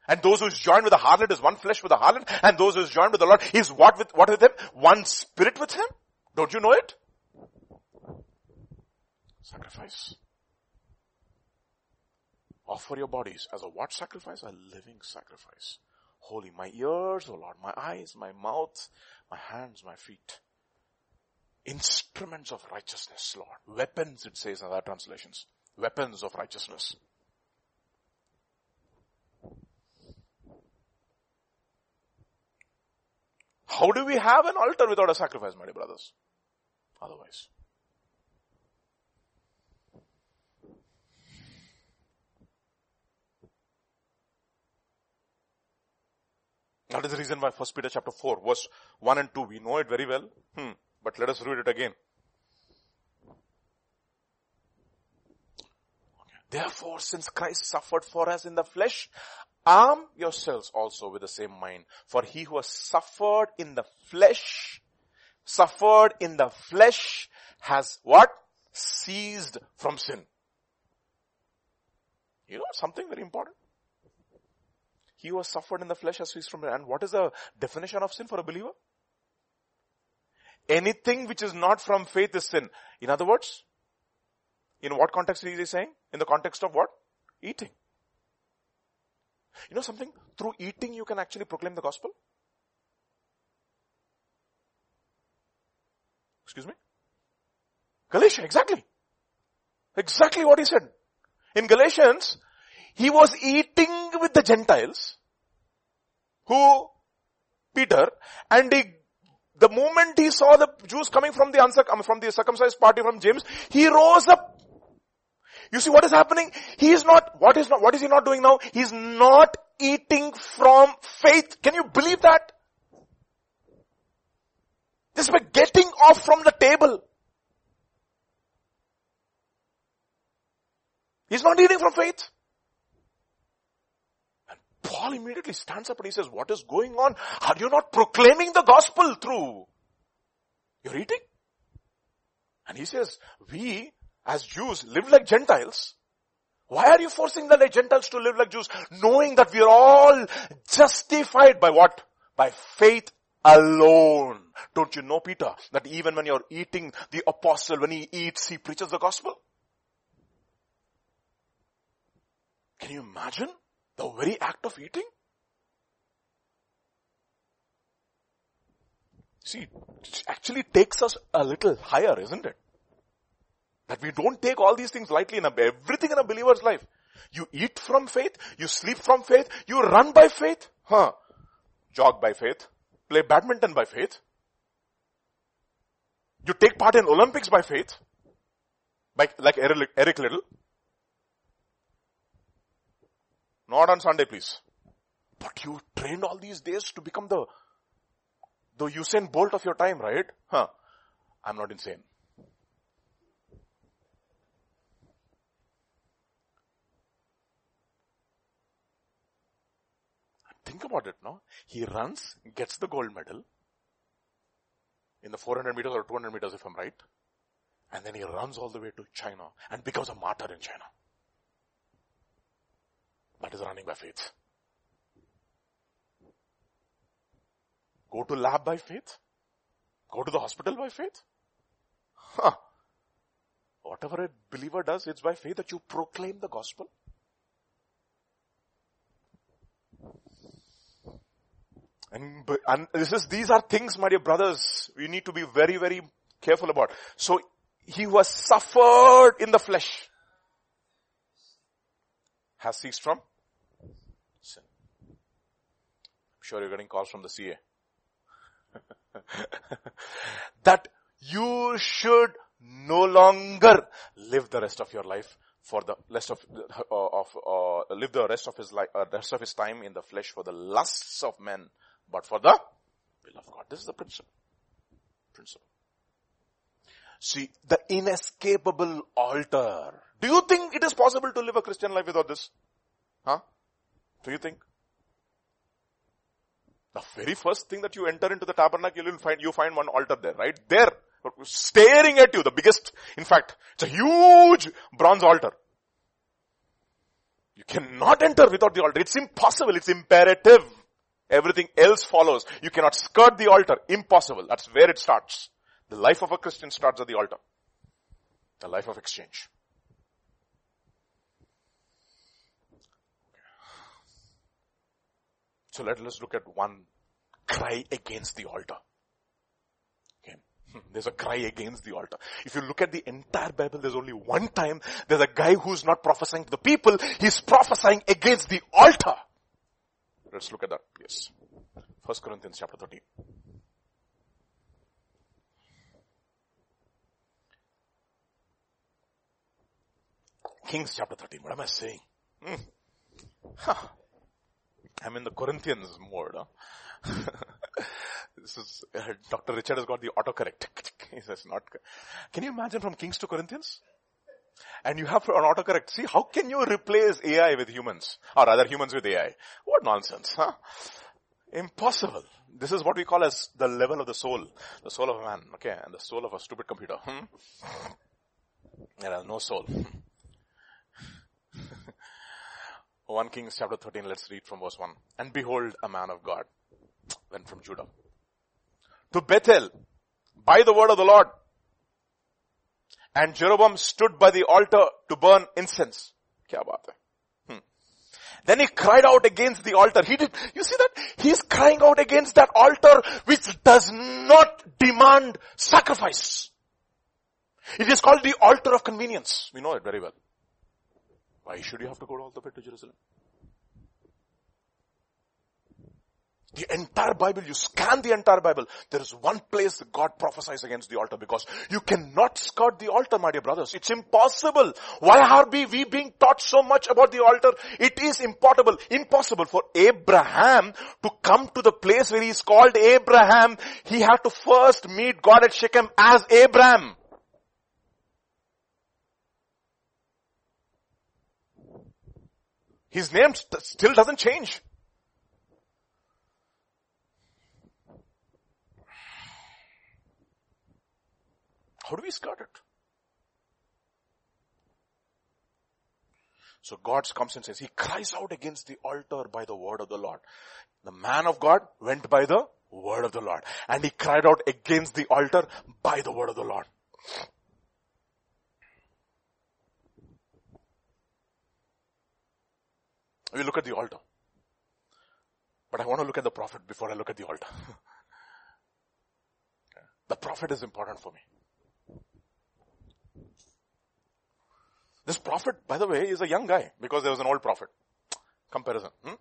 And those who is joined with the harlot is one flesh with the harlot, and those who is joined with the Lord is what with, what with him? One spirit with him? Don't you know it? Sacrifice. Offer your bodies as a what sacrifice? A living sacrifice. Holy, my ears, oh Lord, my eyes, my mouth, my hands, my feet. Instruments of righteousness, Lord. Weapons, it says in other translations. Weapons of righteousness. How do we have an altar without a sacrifice, my dear brothers? Otherwise. That is the reason why First Peter chapter 4 verse 1 and 2, we know it very well. Hmm. But let us read it again. Therefore, since Christ suffered for us in the flesh, arm yourselves also with the same mind. For he who has suffered in the flesh, suffered in the flesh has what? Ceased from sin. You know something very important? He who has suffered in the flesh has ceased from sin. And what is the definition of sin for a believer? Anything which is not from faith is sin. In other words, in what context is he saying? In the context of what? Eating. You know something? Through eating you can actually proclaim the gospel. Excuse me? Galatia, exactly. Exactly what he said. In Galatians, he was eating with the Gentiles, who, Peter, and he, the moment he saw the Jews coming from the uncircum, from the circumcised party from James, he rose up you see what is happening? He is not, what is not, what is he not doing now? He is not eating from faith. Can you believe that? This is by getting off from the table. He's not eating from faith. Paul immediately stands up and he says, what is going on? Are you not proclaiming the gospel through your eating? And he says, we as Jews live like Gentiles. Why are you forcing the Gentiles to live like Jews? Knowing that we are all justified by what? By faith alone. Don't you know, Peter, that even when you're eating, the apostle, when he eats, he preaches the gospel? Can you imagine the very act of eating? See, it actually takes us a little higher, isn't it? That we don't take all these things lightly in a, everything in a believer's life. You eat from faith, you sleep from faith, you run by faith, huh? Jog by faith, play badminton by faith. You take part in Olympics by faith, by, like Eric, Eric Not on Sunday, please. But you trained all these days to become the, the Usain Bolt of your time, right? Huh. I'm not insane. Think about it, no? He runs, gets the gold medal in the 400 meters or 200 meters if I'm right. And then he runs all the way to China and becomes a martyr in China. That is running by faith. Go to lab by faith. Go to the hospital by faith. Huh. Whatever a believer does, it's by faith that you proclaim the gospel. And, and this is, these are things, my dear brothers, we need to be very, very careful about. So, he was suffered in the flesh. has ceased from sin. I'm sure you're getting calls from the CA. that you should no longer live the rest of your life for the rest of, uh, of uh, live the rest of his life, uh, rest of his time in the flesh for the lusts of men, but for the will of God. This is the principle. Principle. See, the inescapable altar. Do you think it is possible to live a Christian life without this? Huh? Do you think? The very first thing that you enter into the tabernacle, you'll find, you find one altar there, right? There staring at you, the biggest, in fact, it's a huge bronze altar. You cannot enter without the altar. It's impossible. It's imperative. Everything else follows. You cannot skirt the altar. Impossible. That's where it starts. The life of a Christian starts at the altar. The life of exchange. So let us look at one cry against the altar. Hmm, there's a cry against the altar. If you look at the entire Bible, there's only one time there's a guy who's not prophesying to the people, he's prophesying against the altar. Let's look at that, yes. First Corinthians chapter 13. Kings chapter 13. What am I saying? Hmm. Huh. I'm in the Corinthians mode. Huh? this is, uh, Dr. Richard has got the autocorrect. he says not, can you imagine from Kings to Corinthians? And you have an autocorrect. See, how can you replace AI with humans? Or rather humans with AI? What nonsense, huh? Impossible. This is what we call as the level of the soul. The soul of a man, okay, and the soul of a stupid computer. Hmm? There has no soul. 1 Kings chapter 13, let's read from verse 1. And behold, a man of God went from Judah to Bethel by the word of the Lord. And Jeroboam stood by the altar to burn incense. Kya baat hai? Hmm. Then he cried out against the altar. He did, you see that? He's crying out against that altar which does not demand sacrifice. It is called the altar of convenience. We know it very well. Why should you have to go all the way to Jerusalem? The entire Bible, you scan the entire Bible, there is one place that God prophesies against the altar because you cannot skirt the altar, my dear brothers. It's impossible. Why are we, we being taught so much about the altar? It is impossible, impossible for Abraham to come to the place where he is called Abram. He had to first meet God at Shechem as Abraham. His name st- still doesn't change. How do we skirt it? So God comes and says, He cries out against the altar by the word of the Lord. The man of God went by the word of the Lord. And he cried out against the altar by the word of the Lord. We look at the altar. But I want to look at the prophet before I look at the altar. the prophet is important for me. This prophet, by the way, is a young guy because there was an old prophet. Comparison. Hmm?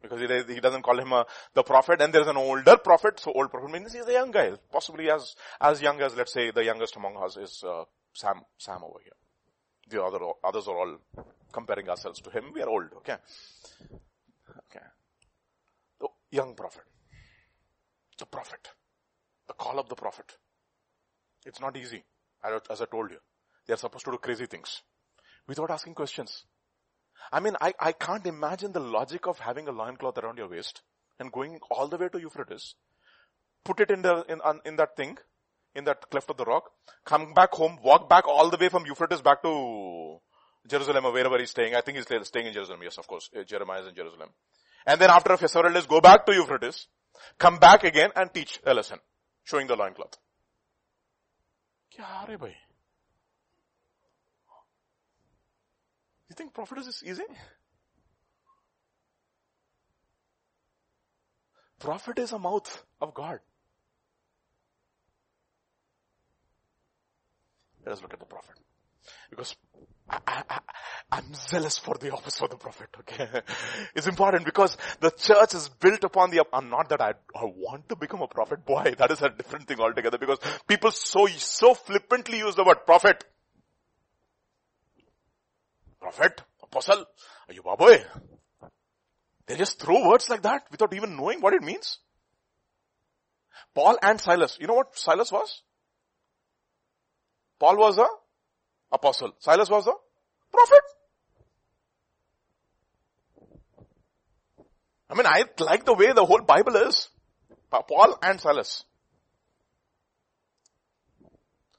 Because he, he doesn't call him a, the prophet and there's an older prophet, so old prophet means he's a young guy. Possibly as, as young as, let's say, the youngest among us is uh, Sam, Sam over here. The other, others are all comparing ourselves to him. We are old, okay? Okay. The young prophet. The prophet. The call of the prophet. It's not easy, as I told you. They are supposed to do crazy things without asking questions. I mean, I, I can't imagine the logic of having a loincloth around your waist and going all the way to Euphrates, put it in the, in, in that thing, in that cleft of the rock, come back home, walk back all the way from Euphrates back to Jerusalem or wherever he's staying. I think he's staying in Jerusalem. Yes, of course. Uh, Jeremiah is in Jerusalem. And then after several days, go back to Euphrates, come back again and teach a lesson, showing the loincloth. You think prophet is easy? Prophet is a mouth of God. Let us look at the prophet. Because I, am zealous for the office of the prophet, okay? it's important because the church is built upon the, I'm not that I, I want to become a prophet, boy, that is a different thing altogether because people so, so flippantly use the word prophet. Prophet, apostle, are you baboy? They just throw words like that without even knowing what it means. Paul and Silas, you know what Silas was? Paul was a apostle. Silas was a prophet. I mean, I like the way the whole Bible is. Paul and Silas.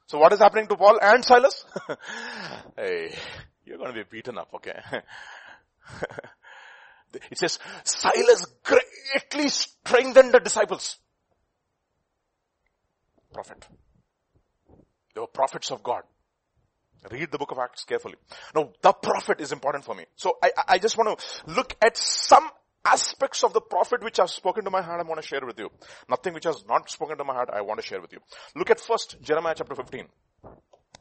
So what is happening to Paul and Silas? hey, you're going to be beaten up, okay? it says, Silas greatly strengthened the disciples. Prophet. They were prophets of God. Read the book of Acts carefully. Now, the prophet is important for me. So I, I just want to look at some aspects of the prophet which I've spoken to my heart I want to share with you. Nothing which has not spoken to my heart I want to share with you. Look at first Jeremiah chapter 15.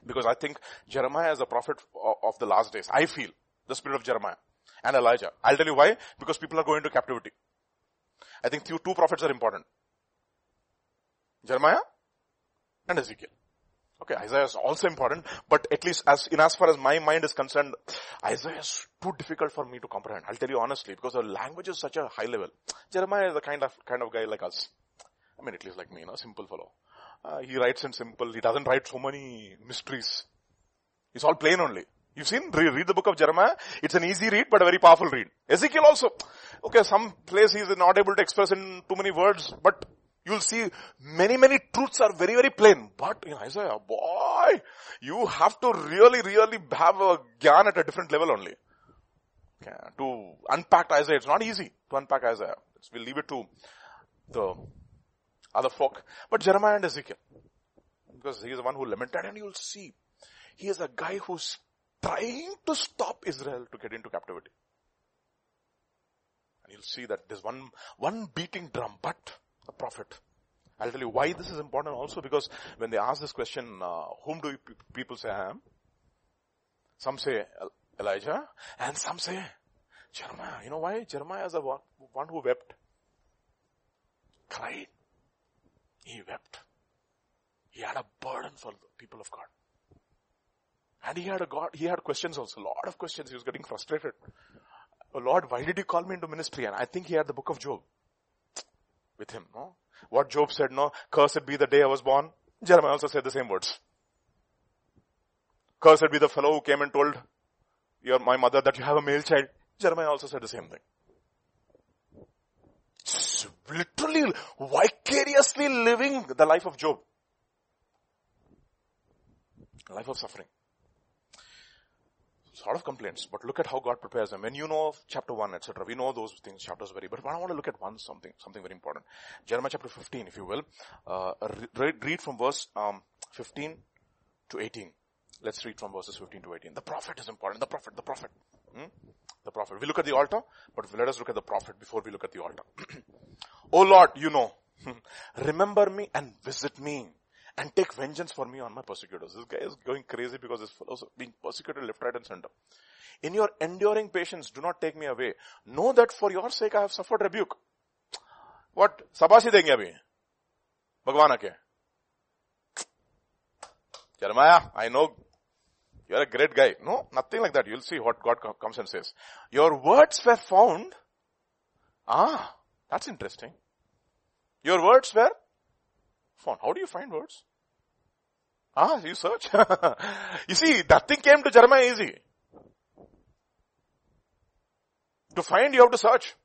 Because I think Jeremiah is a prophet of the last days. I feel the spirit of Jeremiah and Elijah. I'll tell you why. Because people are going to captivity. I think two, two prophets are important. Jeremiah and Ezekiel. Okay, Isaiah is also important, but at least as, in as far as my mind is concerned, Isaiah is too difficult for me to comprehend. I'll tell you honestly, because the language is such a high level. Jeremiah is the kind of, kind of guy like us. I mean, at least like me, you know, simple fellow. Uh, he writes in simple, he doesn't write so many mysteries. It's all plain only. You've seen, read, read the book of Jeremiah. It's an easy read, but a very powerful read. Ezekiel also. Okay, some place he's not able to express in too many words, but You'll see many, many truths are very, very plain. But in Isaiah, boy, you have to really, really have a gyan at a different level only. Okay. To unpack Isaiah, it's not easy to unpack Isaiah. We'll leave it to the other folk. But Jeremiah and Ezekiel, because he is the one who lamented and you'll see, he is a guy who's trying to stop Israel to get into captivity. And you'll see that there's one, one beating drum, but a prophet. I'll tell you why this is important also because when they ask this question, uh, whom do people say I am? Some say Elijah and some say Jeremiah. You know why? Jeremiah is the one, one who wept. Cried. He wept. He had a burden for the people of God. And he had a God, he had questions also, a lot of questions. He was getting frustrated. Oh Lord, why did you call me into ministry? And I think he had the book of Job with him, no? What Job said, no? Cursed be the day I was born. Jeremiah also said the same words. Cursed be the fellow who came and told your, my mother that you have a male child. Jeremiah also said the same thing. Literally, vicariously living the life of Job. Life of suffering sort of complaints, but look at how God prepares them. When you know chapter 1, etc., we know those things, chapters very, but I want to look at one something, something very important. Jeremiah chapter 15, if you will, uh, read, read from verse um, 15 to 18. Let's read from verses 15 to 18. The prophet is important. The prophet, the prophet. Hmm? The prophet. We look at the altar, but let us look at the prophet before we look at the altar. oh Lord, you know, remember me and visit me and take vengeance for me on my persecutors. This guy is going crazy because he's being persecuted left, right and center. In your enduring patience, do not take me away. Know that for your sake I have suffered rebuke. What? Sabasi denge abhi. Bhagwan ke? Jeremiah, I know you are a great guy. No, nothing like that. You'll see what God comes and says. Your words were found. Ah, that's interesting. Your words were found. How do you find words? Ah, you search. you see, nothing came to Jeremiah easy. To find, you have to search.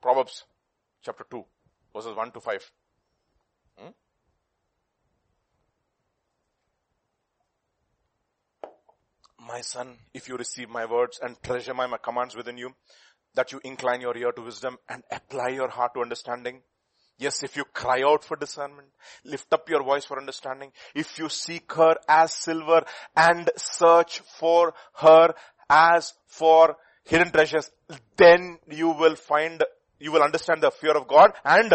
Proverbs chapter 2, verses 1 to 5. Hmm? My son, if you receive my words and treasure my commands within you, that you incline your ear to wisdom and apply your heart to understanding, Yes, if you cry out for discernment, lift up your voice for understanding. If you seek her as silver and search for her as for hidden treasures, then you will find, you will understand the fear of God and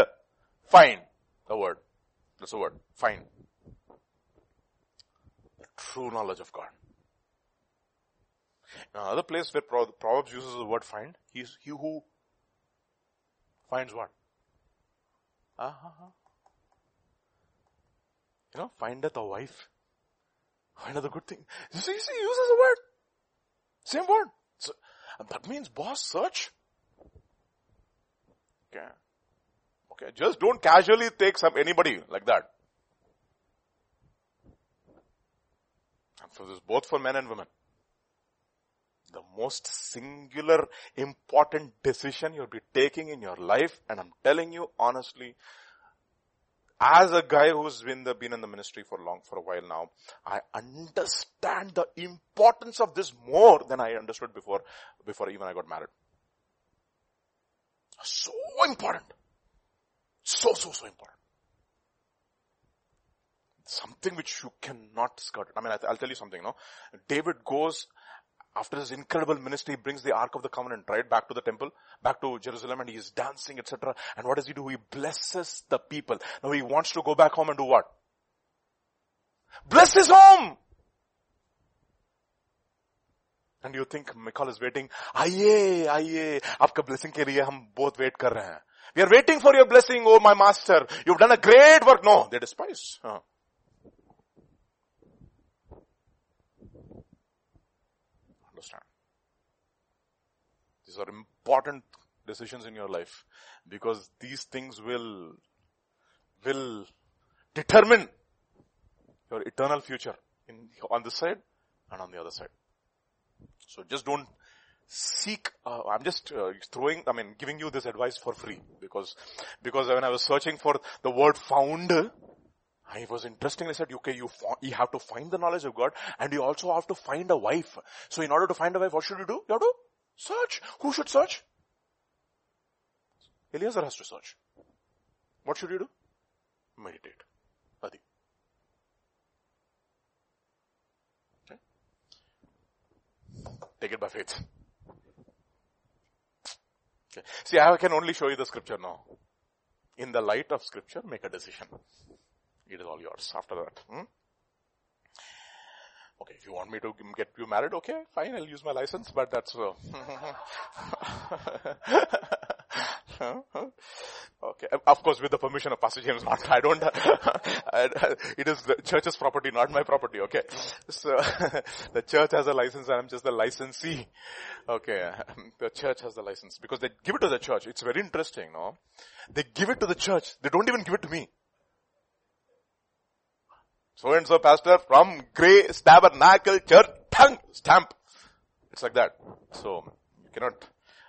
find the word. That's the word. Find. true knowledge of God. Now, another place where Proverbs uses the word find, he's he who finds what? Uh-huh. You know, findeth a wife. The good thing. You see, he uses the word. Same word. So, that means boss search. Okay. Okay. Just don't casually take some anybody like that. And for this, both for men and women. The most singular, important decision you'll be taking in your life, and I'm telling you honestly, as a guy who's been, the, been in the ministry for long, for a while now, I understand the importance of this more than I understood before, before even I got married. So important. So, so, so important. Something which you cannot skirt. I mean, I'll tell you something, no? David goes after his incredible ministry, he brings the Ark of the Covenant, right, back to the temple, back to Jerusalem, and he is dancing, etc. And what does he do? He blesses the people. Now he wants to go back home and do what? Bless his home! And you think Michal is waiting, आइए, आइए, आपका blessing के लिए हम बहुत wait कर रहे हैं. We are waiting for your blessing, oh my master. You've done a great work. No, they despise. are important decisions in your life because these things will, will determine your eternal future in, on this side and on the other side. So just don't seek, uh, I'm just uh, throwing, I mean, giving you this advice for free because, because when I was searching for the word found, I was interesting. I said, okay, you, you have to find the knowledge of God and you also have to find a wife. So in order to find a wife, what should you do? You have to search. Who should search? Eliezer has to search. What should you do? Meditate. Adi. Take it by faith. Okay. See, I can only show you the scripture now. In the light of scripture, make a decision. It is all yours after that. Hmm? Okay, if you want me to get you married, okay, fine, I'll use my license, but that's, uh, okay, of course with the permission of Pastor James, not, I don't, it is the church's property, not my property, okay. So, the church has a license and I'm just the licensee. Okay, the church has the license because they give it to the church. It's very interesting, no? They give it to the church. They don't even give it to me so and so pastor from Grace Tabernacle Church, tongue stamp. It's like that. So you cannot,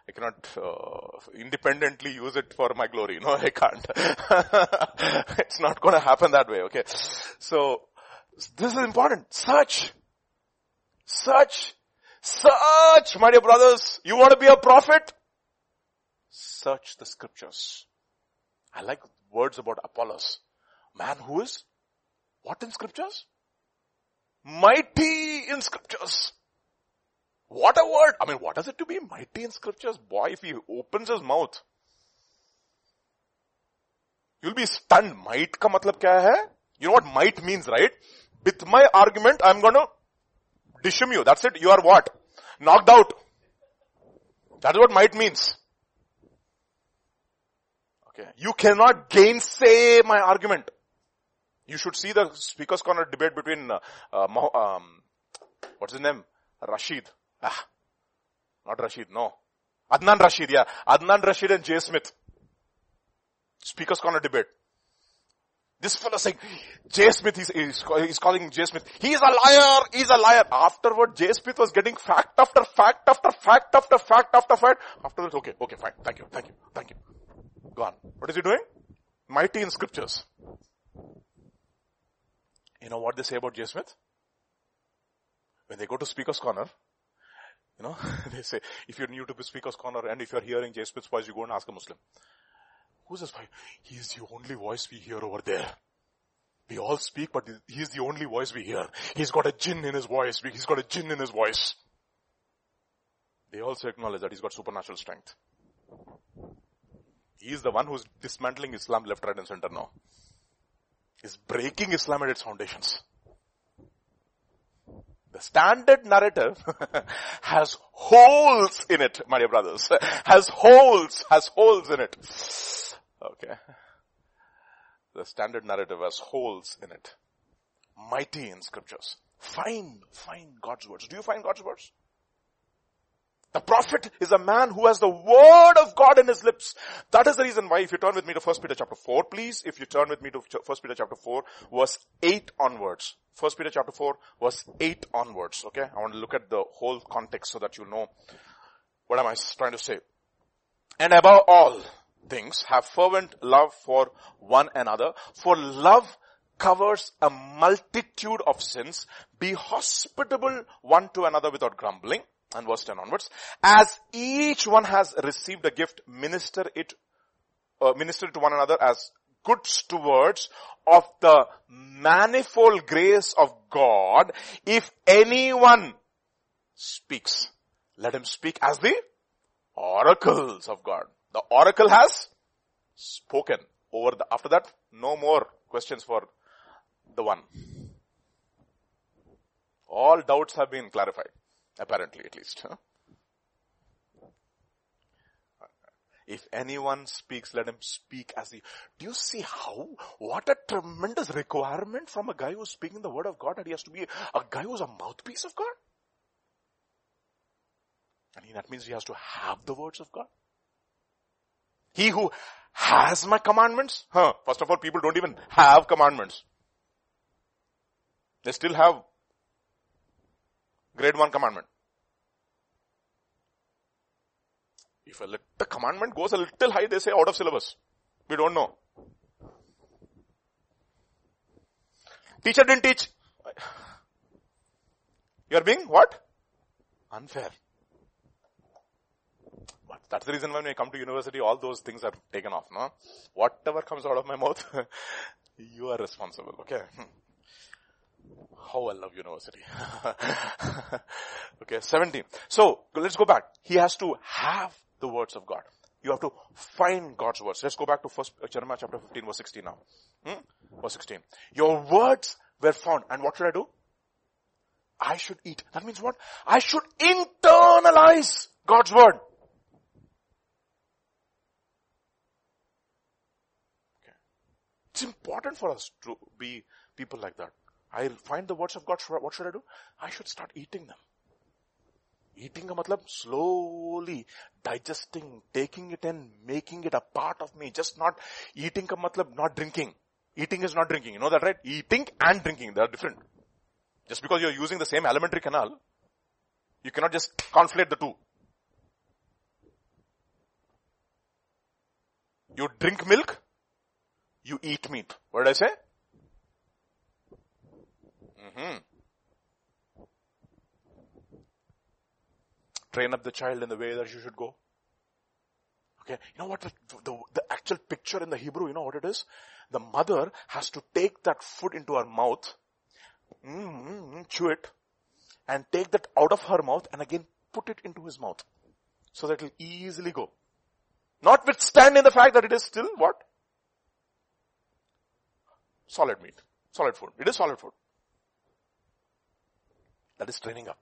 I cannot uh, independently use it for my glory. No, I can't. it's not going to happen that way. Okay. So this is important. Search, search, search, my dear brothers. You want to be a prophet? Search the scriptures. I like words about Apollos. Man who is what in scriptures? Mighty in scriptures. What a word. I mean, what does it to be mighty in scriptures? Boy, if he opens his mouth, you'll be stunned. Might ka matlab kya hai? You know what might means, right? With my argument, I'm gonna dishum you. That's it. You are what? Knocked out. That's what might means. Okay. You cannot gainsay my argument. You should see the speaker's corner debate between, uh, uh, um, what's his name? Rashid. Ah, not Rashid, no. Adnan Rashid, yeah. Adnan Rashid and Jay Smith. Speaker's corner debate. This fellow saying, Jay Smith, he's, he's, he's calling Jay Smith, he's a liar, he's a liar. Afterward, Jay Smith was getting fact after fact after fact after fact after fact. Afterwards, okay, okay, fine, thank you, thank you, thank you. Gone. What is he doing? Mighty in scriptures. You know what they say about Jay Smith? When they go to Speaker's Corner, you know, they say, if you're new to Speaker's Corner and if you're hearing Jay Smith's voice, you go and ask a Muslim. Who's this voice? He's the only voice we hear over there. We all speak, but he's the only voice we hear. He's got a jinn in his voice. He's got a jinn in his voice. They also acknowledge that he's got supernatural strength. He's the one who's dismantling Islam left, right and center now is breaking Islam at its foundations. The standard narrative has holes in it, my dear brothers. Has holes, has holes in it. Okay. The standard narrative has holes in it. Mighty in scriptures. Find, find God's words. Do you find God's words? The prophet is a man who has the word of God in his lips. That is the reason why if you turn with me to 1 Peter chapter 4, please, if you turn with me to 1 Peter chapter 4, verse 8 onwards. 1 Peter chapter 4, verse 8 onwards. Okay. I want to look at the whole context so that you know what am I trying to say. And above all things, have fervent love for one another, for love covers a multitude of sins. Be hospitable one to another without grumbling and verse 10 onwards, as each one has received a gift, minister it, uh, minister it to one another as good stewards of the manifold grace of God. If anyone speaks, let him speak as the oracles of God. The oracle has spoken. Over the, after that, no more questions for the one. All doubts have been clarified. Apparently, at least. Huh? If anyone speaks, let him speak as he. Do you see how? What a tremendous requirement from a guy who's speaking the word of God that he has to be a guy who's a mouthpiece of God. And that means he has to have the words of God. He who has my commandments, huh? First of all, people don't even have commandments. They still have grade one commandment. If a little, commandment goes a little high, they say out of syllabus. We don't know. Teacher didn't teach. You are being what? Unfair. But that's the reason when we come to university, all those things are taken off, no? Whatever comes out of my mouth, you are responsible, okay? Hmm. How I love university. okay, 17. So, let's go back. He has to have the words of God. You have to find God's words. Let's go back to first uh, Jeremiah chapter 15 verse 16 now. Hmm? Verse 16. Your words were found and what should I do? I should eat. That means what? I should internalize God's word. Okay. It's important for us to be people like that. I find the words of God, what should I do? I should start eating them. Eating them matlab slowly digesting, taking it in, making it a part of me. Just not eating ka matlab not drinking. Eating is not drinking. You know that, right? Eating and drinking, they are different. Just because you're using the same alimentary canal, you cannot just conflate the two. You drink milk, you eat meat. What did I say? Mm-hmm. Train up the child in the way that you should go. Okay. You know what the, the, the actual picture in the Hebrew, you know what it is? The mother has to take that food into her mouth, mm-hmm, chew it, and take that out of her mouth and again put it into his mouth. So that it will easily go. Notwithstanding the fact that it is still what? Solid meat. Solid food. It is solid food. That is training up.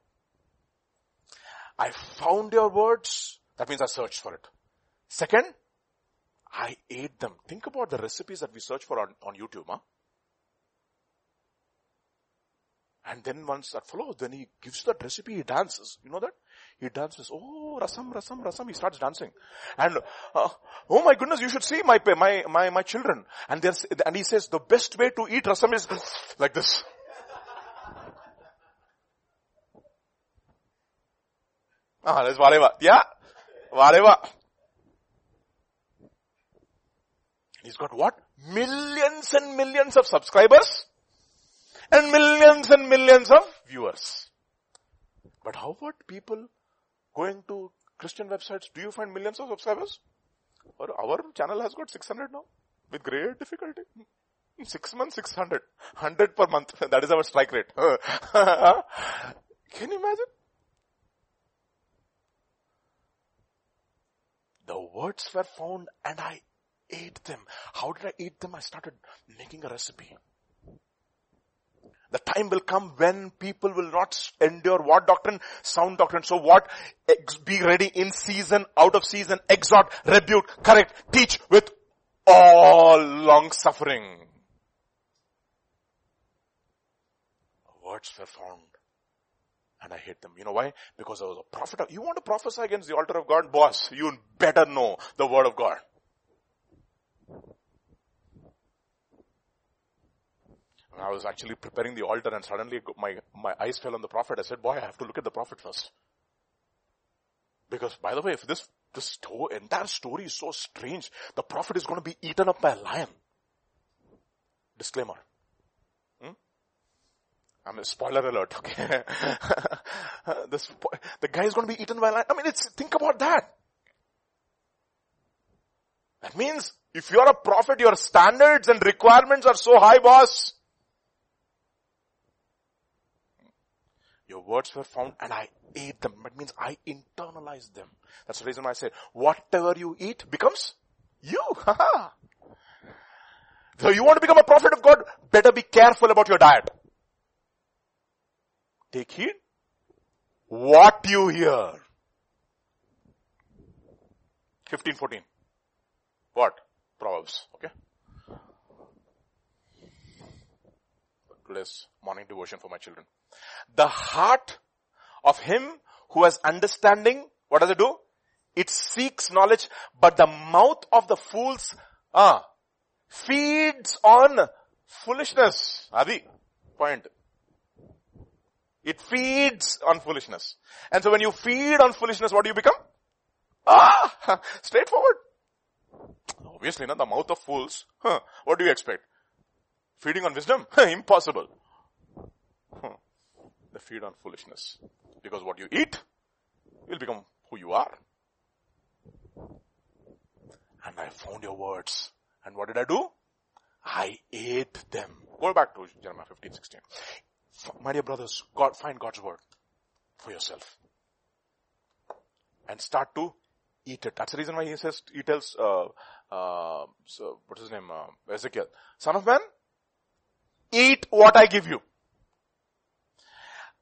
I found your words. That means I searched for it. Second, I ate them. Think about the recipes that we search for on, on YouTube, huh? And then once that follows, then he gives that recipe, he dances. You know that? He dances. Oh, rasam, rasam, rasam. He starts dancing. And, uh, oh my goodness, you should see my, my, my, my children. And there's, and he says the best way to eat rasam is like this. Ah, whatever. Yeah. Whatever. He's got what? Millions and millions of subscribers and millions and millions of viewers. But how about people going to Christian websites? Do you find millions of subscribers? Or our channel has got 600 now with great difficulty. Six months, 600. 100 per month. That is our strike rate. Can you imagine? The words were found and I ate them. How did I eat them? I started making a recipe. The time will come when people will not endure what doctrine? Sound doctrine. So what? Be ready in season, out of season, exhort, rebuke, correct, teach with all long suffering. Words were found. And I hate them. You know why? Because I was a prophet. You want to prophesy against the altar of God? Boss, you better know the word of God. And I was actually preparing the altar and suddenly my, my eyes fell on the prophet. I said, boy, I have to look at the prophet first. Because by the way, if this, this story, entire story is so strange, the prophet is going to be eaten up by a lion. Disclaimer. I'm a spoiler alert, okay? the, the guy is going to be eaten by lion. I mean, it's, think about that. That means if you're a prophet, your standards and requirements are so high, boss. Your words were found and I ate them. That means I internalized them. That's the reason why I said, whatever you eat becomes you. so you want to become a prophet of God, better be careful about your diet. Take heed. What you hear. 15, 14. What? Proverbs. Okay. Today's morning devotion for my children. The heart of him who has understanding, what does it do? It seeks knowledge, but the mouth of the fools, ah, feeds on foolishness. Adi, point. It feeds on foolishness. And so when you feed on foolishness, what do you become? Ah, straightforward. Obviously, not the mouth of fools. Huh, what do you expect? Feeding on wisdom? Impossible. Huh they feed on foolishness. Because what you eat will become who you are. And I found your words. And what did I do? I ate them. Go back to Jeremiah 15, 16. My dear brothers, God, find God's word for yourself. And start to eat it. That's the reason why he says, he tells, uh, uh, so, what's his name, uh, Ezekiel, son of man, eat what I give you.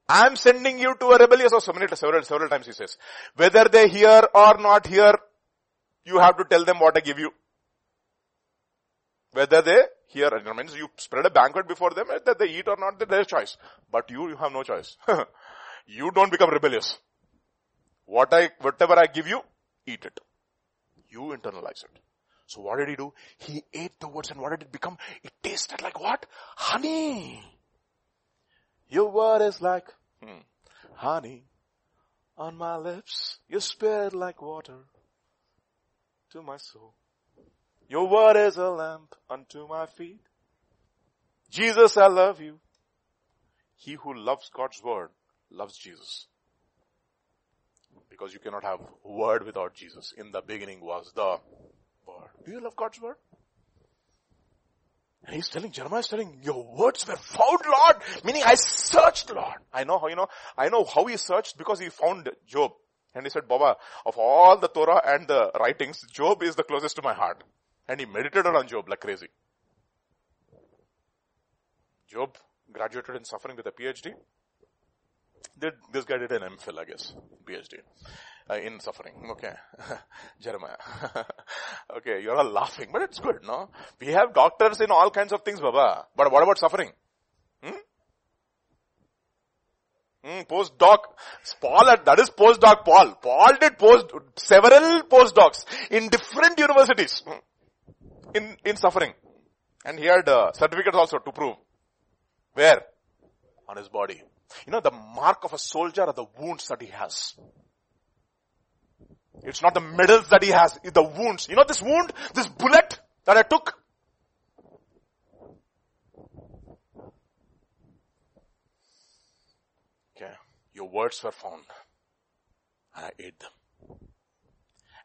I'm sending you to a rebellious or several, several, several times he says. Whether they hear or not hear, you have to tell them what I give you. Whether they hear, it means you spread a banquet before them, whether they eat or not, their choice. But you, you have no choice. you don't become rebellious. What I, whatever I give you, eat it. You internalize it. So what did he do? He ate the words and what did it become? It tasted like what? Honey. Your word is like hmm, honey on my lips. Your spirit like water to my soul. Your word is a lamp unto my feet. Jesus, I love you. He who loves God's word loves Jesus. Because you cannot have word without Jesus. In the beginning was the word. Do you love God's word? And he's telling, Jeremiah is telling, your words were found, Lord. Meaning I searched, Lord. I know how, you know, I know how he searched because he found Job. And he said, Baba, of all the Torah and the writings, Job is the closest to my heart. And he meditated on Job like crazy. Job graduated in suffering with a PhD. this guy did an MPhil, I guess, PhD uh, in suffering. Okay. Jeremiah. okay, you're all laughing, but it's good, no? We have doctors in all kinds of things, Baba. But what about suffering? Hmm? Hmm, postdoc. Paul, that is postdoc Paul. Paul did post, several postdocs in different universities in, in suffering. And he had uh, certificates also to prove. Where? On his body. You know, the mark of a soldier are the wounds that he has. It's not the medals that he has, it's the wounds. You know this wound, this bullet that I took? Okay, your words were found. And I ate them.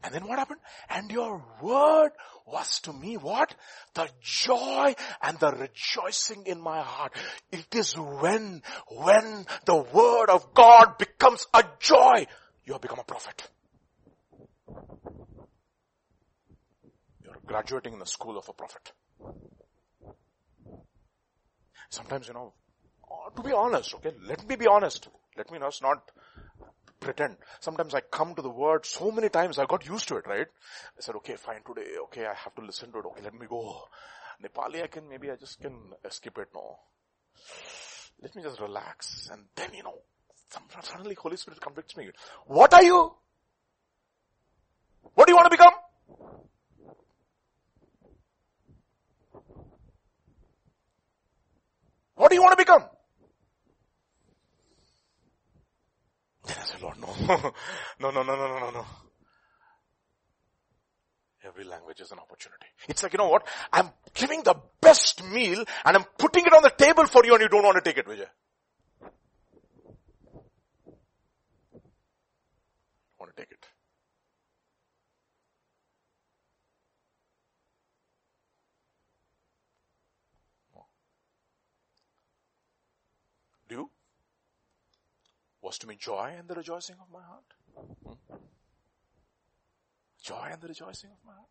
And then what happened? And your word was to me what? The joy and the rejoicing in my heart. It is when, when the word of God becomes a joy, you have become a prophet. You're graduating in the school of a prophet. Sometimes, you know, oh, to be honest, okay, let me be honest. Let me not, not pretend. Sometimes I come to the word so many times, I got used to it, right? I said, okay, fine, today, okay, I have to listen to it, okay, let me go. Nepali, I can, maybe I just can skip it, now. Let me just relax. And then, you know, suddenly Holy Spirit convicts me. What are you? What do you want to become? What do you want to become? Then I said, Lord, no. no, no, no, no, no, no. Every language is an opportunity. It's like, you know what? I'm giving the best meal and I'm putting it on the table for you and you don't want to take it, Vijay. want to take it. Do you? Was to me joy and the rejoicing of my heart? Hmm? Joy and the rejoicing of my heart.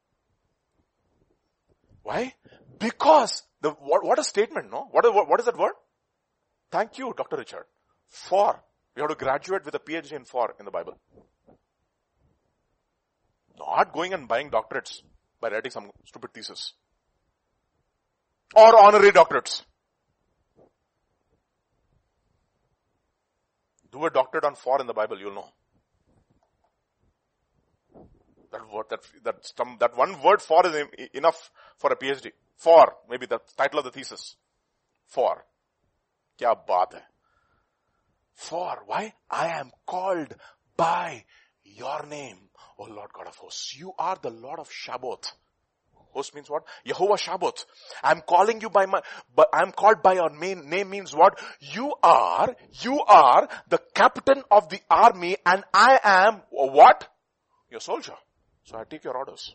Why? Because the what, what a statement, no? What, what, what is that word? Thank you, Dr. Richard. For. We have to graduate with a PhD in for in the Bible. Not going and buying doctorates by writing some stupid thesis. Or honorary doctorates. Do a doctorate on for in the Bible, you'll know. That word, that, that, that one word for is enough for a PhD. For, maybe the title of the thesis. For. Kya baat hai. For, why? I am called by your name, O Lord God of hosts. You are the Lord of Sabaoth. Host means what? Jehovah Sabaoth. I'm calling you by my, but I'm called by your main name means what? You are, you are the captain of the army and I am what? Your soldier. So I take your orders.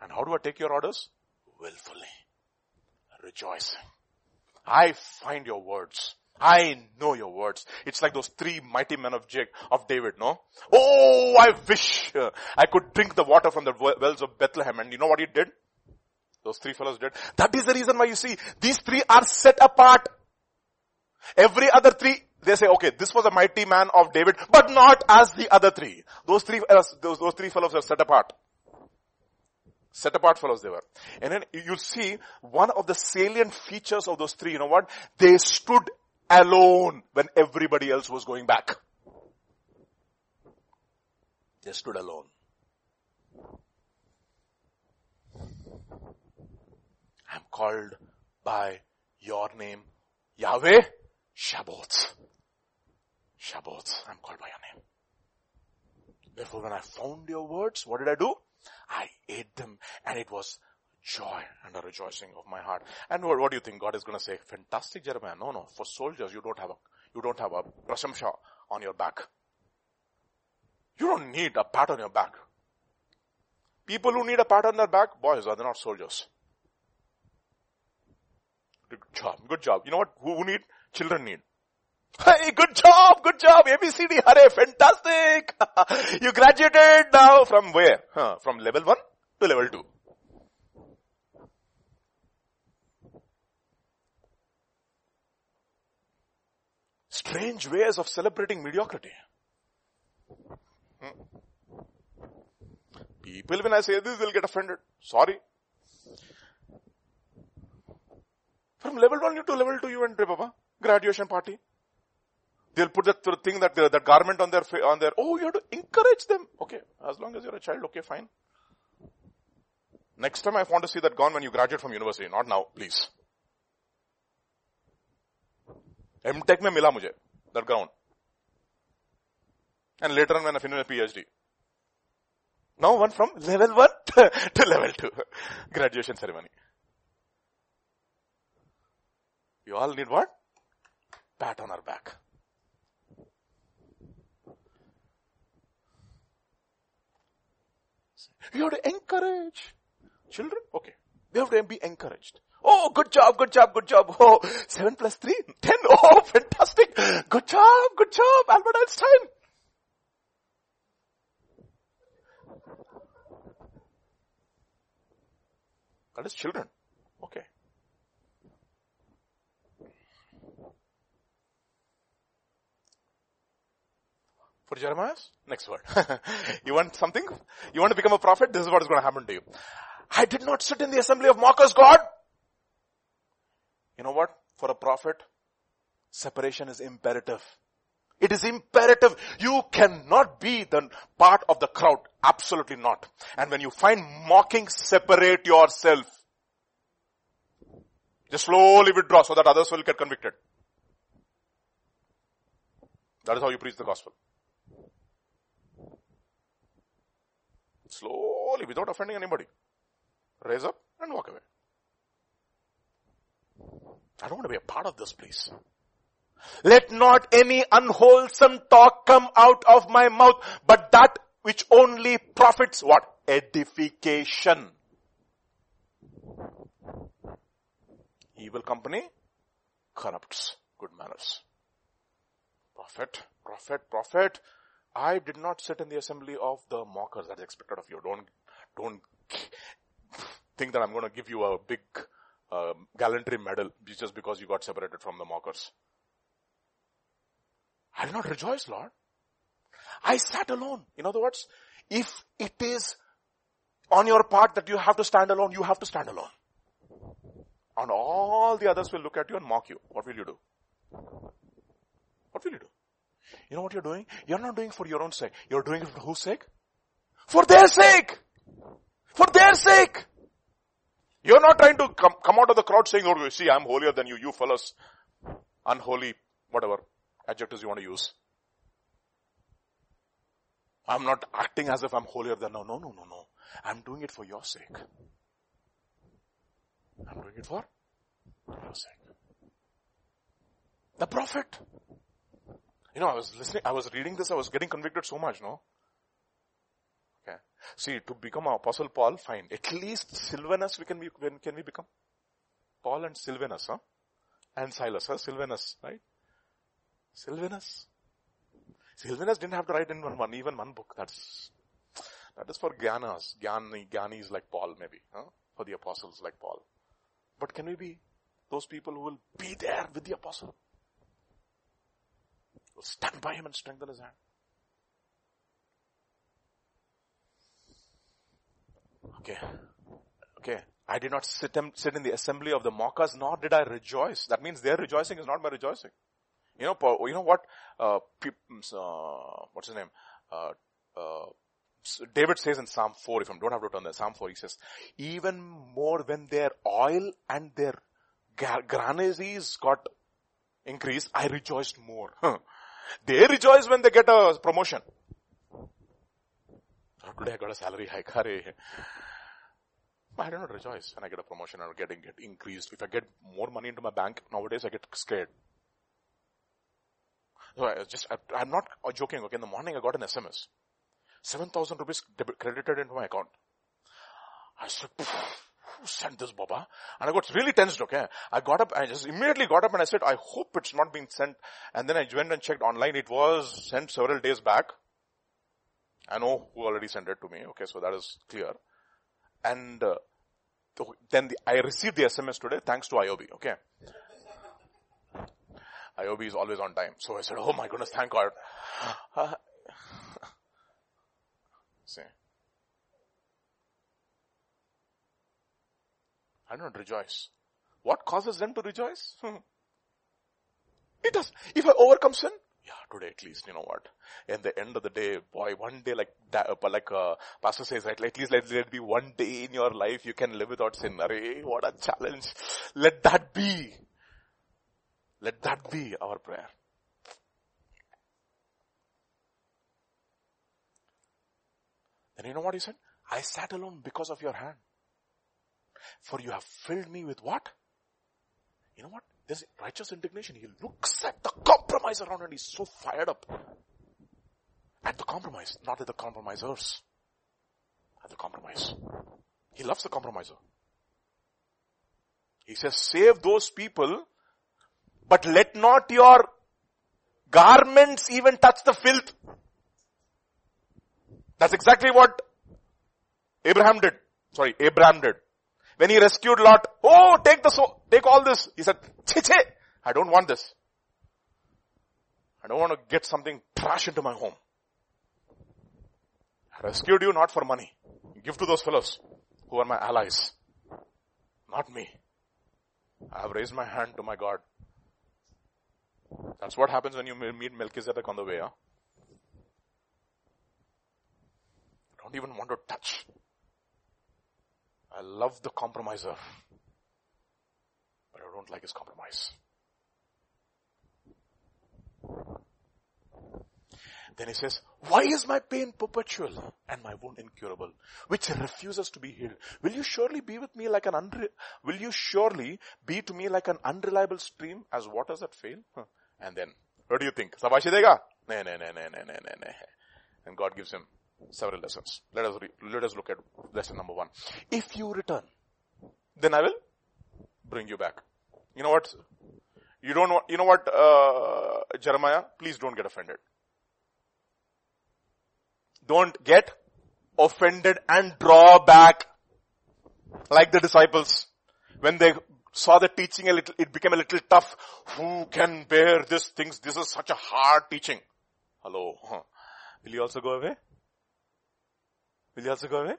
And how do I take your orders? Willfully. Rejoicing. I find your words. I know your words. It's like those three mighty men of Jake, of David, no? Oh, I wish uh, I could drink the water from the wells of Bethlehem. And you know what he did? Those three fellows did. That is the reason why you see, these three are set apart. Every other three, they say, okay, this was a mighty man of David, but not as the other three. Those three, uh, those, those three fellows are set apart. Set apart fellows they were. And then you'll see one of the salient features of those three, you know what? They stood alone when everybody else was going back. They stood alone. I'm called by your name, Yahweh Sabaoth. Sabaoth. I'm called by your name. Therefore when I found your words, what did I do? I ate them and it was joy and a rejoicing of my heart. And what, what do you think God is going to say? Fantastic, Jeremiah. No, no. For soldiers, you don't have a, you don't have a prasamsha on your back. You don't need a pat on your back. People who need a pat on their back, boys, are they not soldiers? Good job, good job. You know what? Who, who need? Children need. Hey, good job, good job. ABCD, hare, fantastic. you graduated now from where? Huh, from level 1 to level 2. Strange ways of celebrating mediocrity. Hmm. People, when I say this, they'll get offended. Sorry. From level 1 you to level 2, you went, Baba. Graduation party. They'll put that thing, that, that garment on their, on their, oh, you have to encourage them. Okay. As long as you're a child, okay, fine. Next time I want to see that gone when you graduate from university, not now, please. MTech में मिला मुझे that ground and letter on मैंने H D now one from level one to level two graduation ceremony you all need what pat on our back You have to encourage children. Okay. They have to be encouraged. Oh, good job, good job, good job. Oh, seven plus three, ten. Oh, fantastic. Good job, good job, Albert Einstein. That is children. Okay. For Jeremiah? Next word. you want something? You want to become a prophet? This is what is going to happen to you. I did not sit in the assembly of mockers, God. You know what? For a prophet, separation is imperative. It is imperative. You cannot be the part of the crowd. Absolutely not. And when you find mocking, separate yourself. Just slowly withdraw so that others will get convicted. That is how you preach the gospel. Slowly, without offending anybody. Raise up and walk away. I don't want to be a part of this, place. Let not any unwholesome talk come out of my mouth, but that which only profits what? Edification. Evil company corrupts good manners. Prophet, prophet, prophet. I did not sit in the assembly of the mockers. That's expected of you. Don't, don't think that I'm going to give you a big uh, gallantry medal just because you got separated from the mockers. I did not rejoice, Lord. I sat alone. In other words, if it is on your part that you have to stand alone, you have to stand alone. And all the others will look at you and mock you. What will you do? What will you do? You know what you're doing? You're not doing for your own sake. You're doing it for whose sake? For their sake! For their sake! You're not trying to come, come out of the crowd saying, oh, see, I'm holier than you, you fellows. Unholy, whatever adjectives you want to use. I'm not acting as if I'm holier than no, no, no, no, no. I'm doing it for your sake. I'm doing it for your sake. The prophet. You know, I was listening, I was reading this, I was getting convicted so much, no? See, to become apostle Paul, fine. At least Silvanus we can be, when can we become? Paul and Silvanus, huh? And Silas, huh? Silvanus, right? Silvanus. Silvanus didn't have to write in one, one, even one book. That's, that is for Gyanas. Gyani, Gyanis like Paul maybe, huh? For the apostles like Paul. But can we be those people who will be there with the apostle? Will stand by him and strengthen his hand. Okay. Okay. I did not sit, sit in the assembly of the mockers, nor did I rejoice. That means their rejoicing is not my rejoicing. You know, you know what, uh, uh, what's his name? Uh, uh, David says in Psalm 4, if I don't have to turn there, Psalm 4, he says, even more when their oil and their granaries got increased, I rejoiced more. they rejoice when they get a promotion. today I got a salary hike. I do not rejoice when I get a promotion or getting it increased. If I get more money into my bank, nowadays I get scared. So I just, I, am not joking. Okay, in the morning I got an SMS. 7,000 rupees credited into my account. I said, who sent this, Baba? And I got really tensed, okay. I got up, I just immediately got up and I said, I hope it's not being sent. And then I went and checked online. It was sent several days back. I know who already sent it to me. Okay, so that is clear. And uh, then the, I received the SMS today thanks to IOB. Okay. IOB is always on time. So I said, oh my goodness, thank God. See. I don't rejoice. What causes them to rejoice? it does. If I overcome sin, yeah, today at least, you know what? In the end of the day, boy, one day like that, uh, like uh, pastor says, right, at least let, it be one day in your life you can live without sin. Array, what a challenge. Let that be. Let that be our prayer. Then you know what he said? I sat alone because of your hand. For you have filled me with what? You know what? There's righteous indignation. He looks at the compromise around and he's so fired up. At the compromise, not at the compromisers. At the compromise. He loves the compromiser. He says, save those people but let not your garments even touch the filth. That's exactly what Abraham did. Sorry, Abram did. When he rescued Lot, oh, take the so, take all this. He said, che, I don't want this. I don't want to get something trash into my home. I rescued you not for money. Give to those fellows who are my allies. Not me. I have raised my hand to my God. That's what happens when you meet Melchizedek on the way, huh? Don't even want to touch. I love the compromiser. But I don't like his compromise. Then he says, why is my pain perpetual and my wound incurable, which refuses to be healed? Will you surely be with me like an unre- will you surely be to me like an unreliable stream as waters that fail? Huh. And then, what do you think? Sabashi dega? Ne, ne, ne, ne, ne, ne, ne, ne. And God gives him several lessons. Let us, re- let us look at lesson number one. If you return, then I will bring you back. You know what? You don't want, you know what, uh, Jeremiah? Please don't get offended. Don't get offended and draw back. Like the disciples. When they saw the teaching a little, it became a little tough. Who can bear this things? This is such a hard teaching. Hello. Huh. Will you also go away? Will you also go away?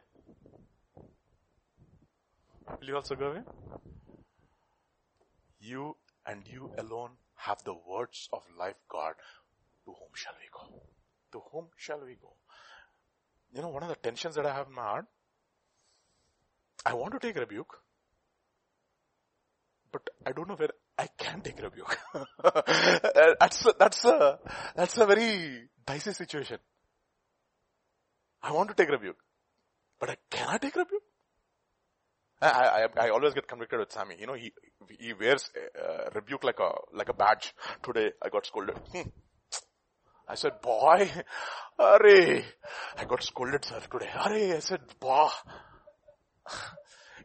Will you also go away? You and you alone have the words of life, God. To whom shall we go? To whom shall we go? You know, one of the tensions that I have in my heart, I want to take rebuke, but I don't know where I can take rebuke. that's a, that's a, that's a very dicey situation. I want to take rebuke, but I cannot take rebuke. I, I, I always get convicted with Sammy. You know, he, he wears uh, rebuke like a, like a badge. Today I got scolded. Hmm. I said, boy, Hurry. I got scolded, sir, today. Hurry. I said, bah.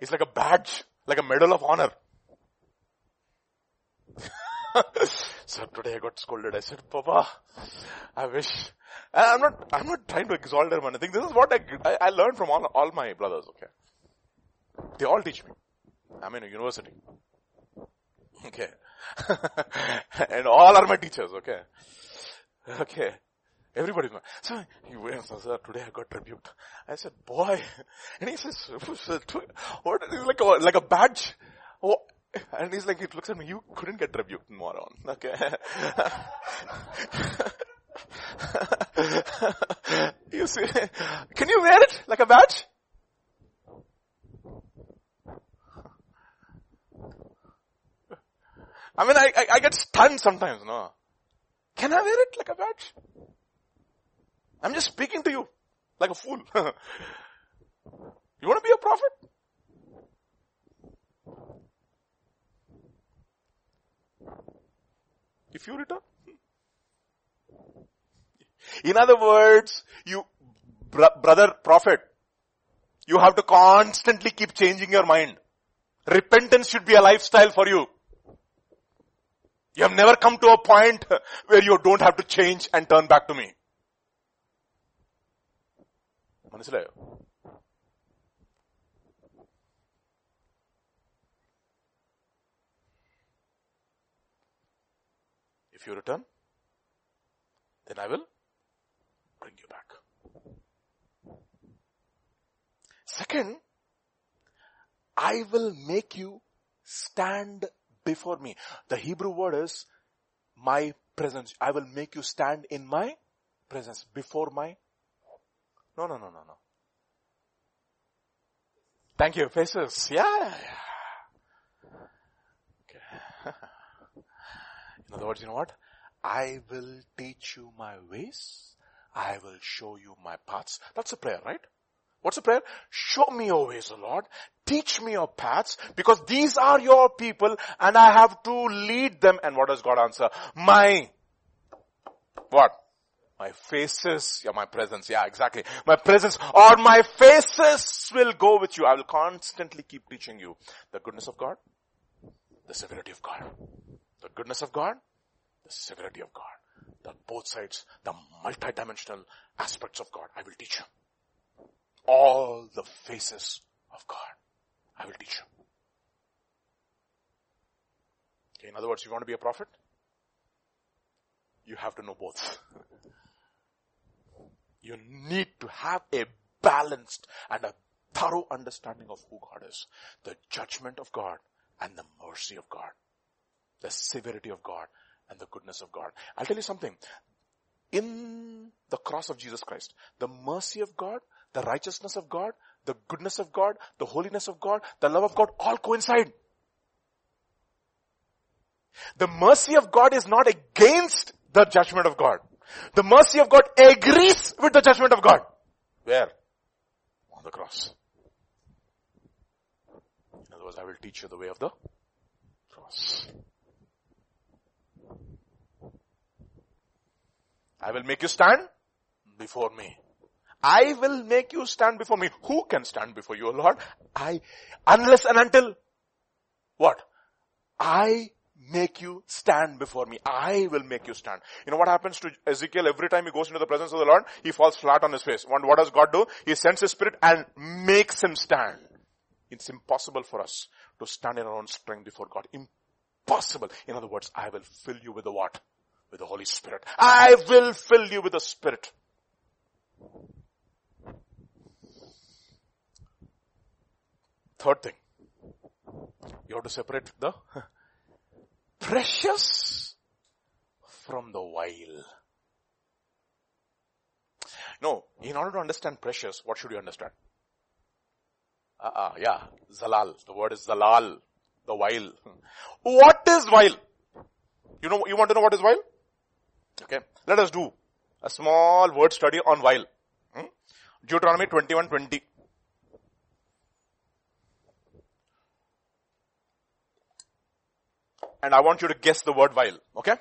It's like a badge, like a medal of honor. So today I got scolded. I said, Papa, I wish. I'm not, I'm not trying to exalt them or anything. This is what I, I, I learned from all, all my brothers, okay? They all teach me. I'm in a university. Okay. and all are my teachers, okay? Okay. Everybody's my, So he went, so sir, today I got rebuked. I said, boy. And he says, what is like a, like a badge? Oh, and he's like, it looks at me, you couldn't get rebuked, moron. Okay. you see, can you wear it like a badge? I mean, I, I, I get stunned sometimes, no? Can I wear it like a badge? I'm just speaking to you like a fool. you want to be a prophet? If you return. In other words, you, br- brother prophet, you have to constantly keep changing your mind. Repentance should be a lifestyle for you. You have never come to a point where you don't have to change and turn back to me. മനസ്സിലായോ If you return, then I will bring you back. Second, I will make you stand before me. The Hebrew word is my presence. I will make you stand in my presence before my no, no, no, no, no. Thank you. Faces. Yeah. Okay. In other words, you know what? I will teach you my ways. I will show you my paths. That's a prayer, right? What's a prayer? Show me your ways, O Lord. Teach me your paths because these are your people and I have to lead them. And what does God answer? My, what? My faces, yeah, my presence, yeah, exactly. My presence or my faces will go with you. I will constantly keep teaching you the goodness of God, the severity of God. The goodness of God, the severity of God. The both sides, the multidimensional aspects of God. I will teach you. All the faces of God. I will teach you. Okay, in other words, you want to be a prophet? You have to know both. You need to have a balanced and a thorough understanding of who God is. The judgment of God and the mercy of God. The severity of God and the goodness of God. I'll tell you something. In the cross of Jesus Christ, the mercy of God, the righteousness of God, the goodness of God, the holiness of God, the love of God all coincide. The mercy of God is not against the judgment of God. The mercy of God agrees with the judgment of God. Where? On the cross. In other words, I will teach you the way of the cross. I will make you stand before me. I will make you stand before me. Who can stand before you, Lord? I, unless and until what? I make you stand before me. I will make you stand. You know what happens to Ezekiel every time he goes into the presence of the Lord? He falls flat on his face. What, what does God do? He sends his spirit and makes him stand. It's impossible for us to stand in our own strength before God. Impossible. In other words, I will fill you with the what? With the Holy Spirit. I will fill you with the Spirit. Third thing. You have to separate the precious from the vile. No, in order to understand precious, what should you understand? Uh, uh, yeah, zalal. The word is zalal, the vile. What is vile? You know, you want to know what is vile? Okay, let us do a small word study on while. Hmm? Deuteronomy 21, 20. And I want you to guess the word while. Okay?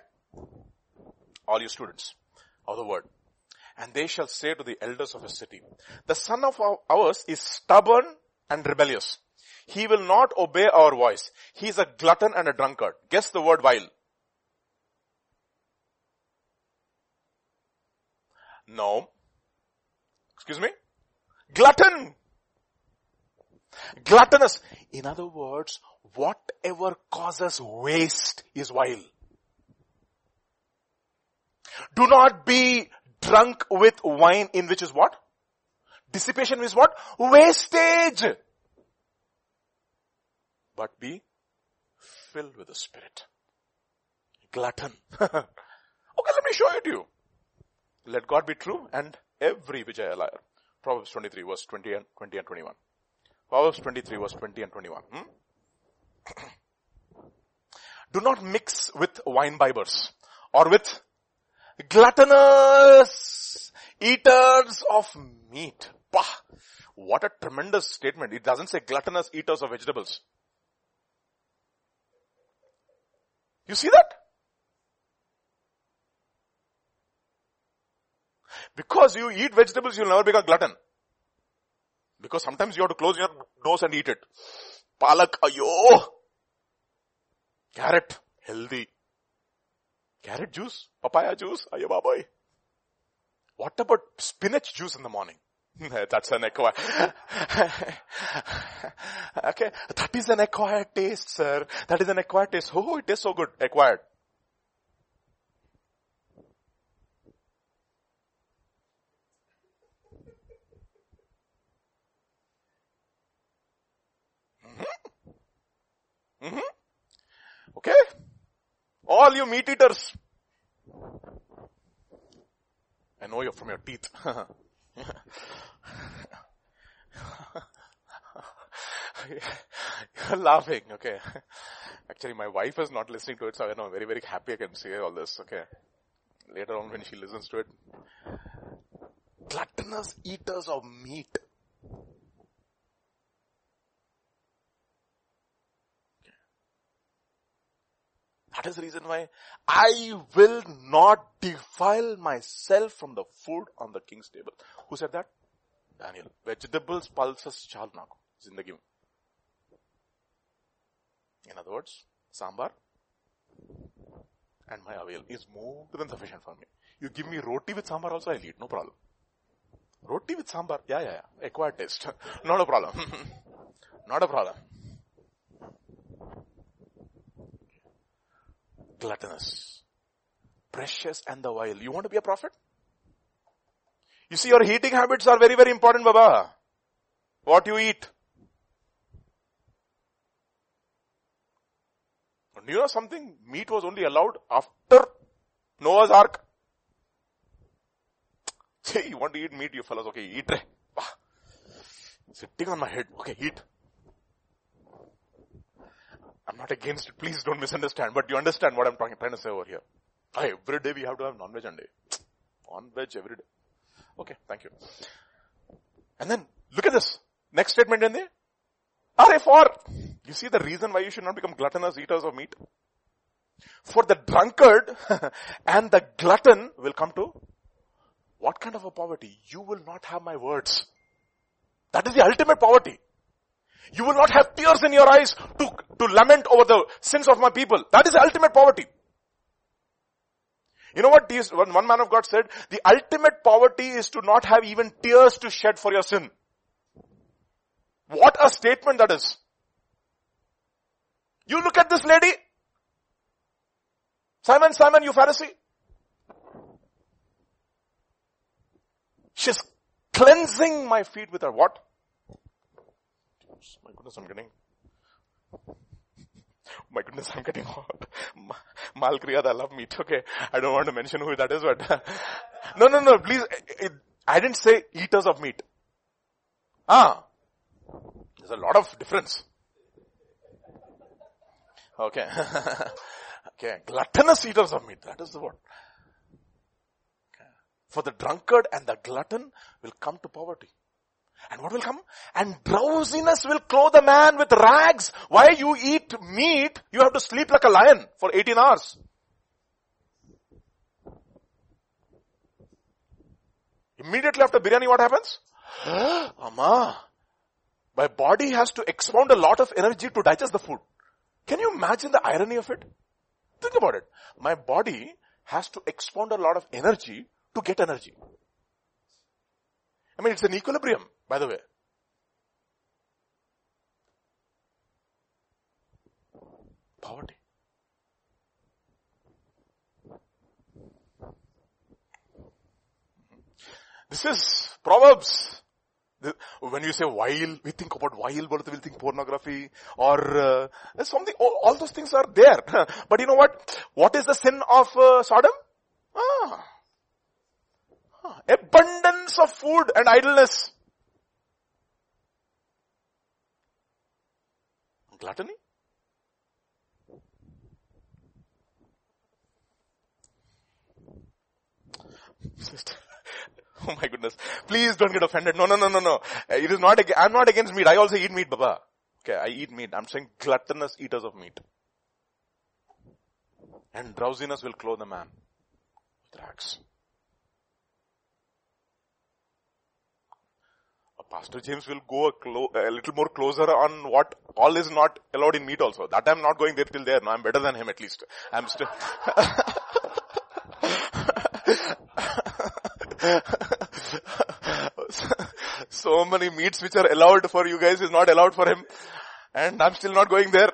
All you students of the word. And they shall say to the elders of a city, the son of ours is stubborn and rebellious. He will not obey our voice. He is a glutton and a drunkard. Guess the word vile. No. Excuse me? Glutton. Gluttonous. In other words, whatever causes waste is vile. Do not be drunk with wine in which is what? Dissipation is what? Wastage. But be filled with the Spirit. Glutton. okay, let me show it to you. Let God be true and every Vijay a liar. Proverbs 23 verse 20 and, 20 and 21. Proverbs 23 verse 20 and 21. Hmm? Do not mix with wine bibbers or with gluttonous eaters of meat. Bah! What a tremendous statement. It doesn't say gluttonous eaters of vegetables. You see that? Because you eat vegetables, you'll never become glutton. Because sometimes you have to close your nose and eat it. Palak, ayo! Carrot, healthy. Carrot juice, papaya juice, ayo baboy. What about spinach juice in the morning? That's an acquired. okay, that is an acquired taste, sir. That is an acquired taste. Oh, it is so good. Acquired. Mm-hmm. Okay? All you meat eaters. I know you're from your teeth. You're laughing, okay. Actually, my wife is not listening to it, so I know very, very happy I can say all this, okay. Later on when she listens to it. Gluttonous eaters of meat. That is the reason why I will not defile myself from the food on the king's table. Who said that? Daniel. Vegetables pulses chal naku. Zindagi In other words, sambar and my avail is more than sufficient for me. You give me roti with sambar also, I'll eat, no problem. Roti with sambar, yeah, yeah, yeah. Acquired taste. Not a problem. Not a problem. Gluttonous, precious and the vile. You want to be a prophet? You see, your eating habits are very, very important, Baba. What you eat. You know something? Meat was only allowed after Noah's Ark. Say, you want to eat meat, you fellows? Okay, eat. Sitting on my head. Okay, eat. I'm not against it. Please don't misunderstand. But you understand what I'm talking, trying to say over here. Every day we have to have non-veg on day. Non-veg every day. Okay, thank you. And then, look at this. Next statement in there. Are for. You see the reason why you should not become gluttonous eaters of meat? For the drunkard and the glutton will come to what kind of a poverty? You will not have my words. That is the ultimate poverty. You will not have tears in your eyes to, to lament over the sins of my people. That is the ultimate poverty. You know what these, one, man of God said? The ultimate poverty is to not have even tears to shed for your sin. What a statement that is. You look at this lady. Simon, Simon, you Pharisee. She's cleansing my feet with her what? My goodness, I'm getting my goodness, I'm getting hot. Malkriyad, I love meat. Okay. I don't want to mention who that is, but no, no, no, please. It, I didn't say eaters of meat. Ah. There's a lot of difference. Okay. okay. Gluttonous eaters of meat. That is the word. Okay. For the drunkard and the glutton will come to poverty. And what will come? And drowsiness will clothe a man with rags. Why you eat meat, you have to sleep like a lion for 18 hours. Immediately after biryani, what happens? Amma, my body has to expound a lot of energy to digest the food. Can you imagine the irony of it? Think about it. My body has to expound a lot of energy to get energy. I mean, it's an equilibrium, by the way. Poverty. This is Proverbs. When you say vile, we think about vile, but we'll think pornography or uh, something. All, all, those things are there. but you know what? What is the sin of uh, Sodom? Ah, Abundance of food and idleness. Gluttony? Sister. oh my goodness. Please don't get offended. No, no, no, no, no. Uh, it is not, I'm not against meat. I also eat meat, Baba. Okay, I eat meat. I'm saying gluttonous eaters of meat. And drowsiness will clothe a man with rags. Pastor James will go a, clo- a, little more closer on what all is not allowed in meat also. That I'm not going there till there. No, I'm better than him at least. I'm still. so many meats which are allowed for you guys is not allowed for him. And I'm still not going there.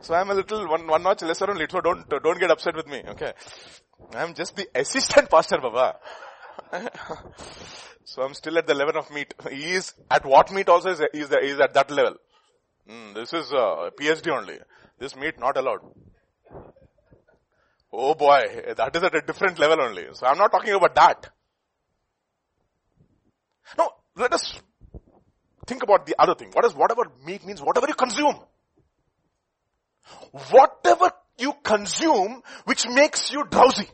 So I'm a little one, one notch lesser only. So don't, don't get upset with me. Okay. I'm just the assistant pastor, Baba. So I'm still at the level of meat. He is at what meat also is, is, is at that level. Mm, this is uh, PhD only. This meat not allowed. Oh boy, that is at a different level only. So I'm not talking about that. No, let us think about the other thing. What is whatever meat means? Whatever you consume. Whatever you consume which makes you drowsy.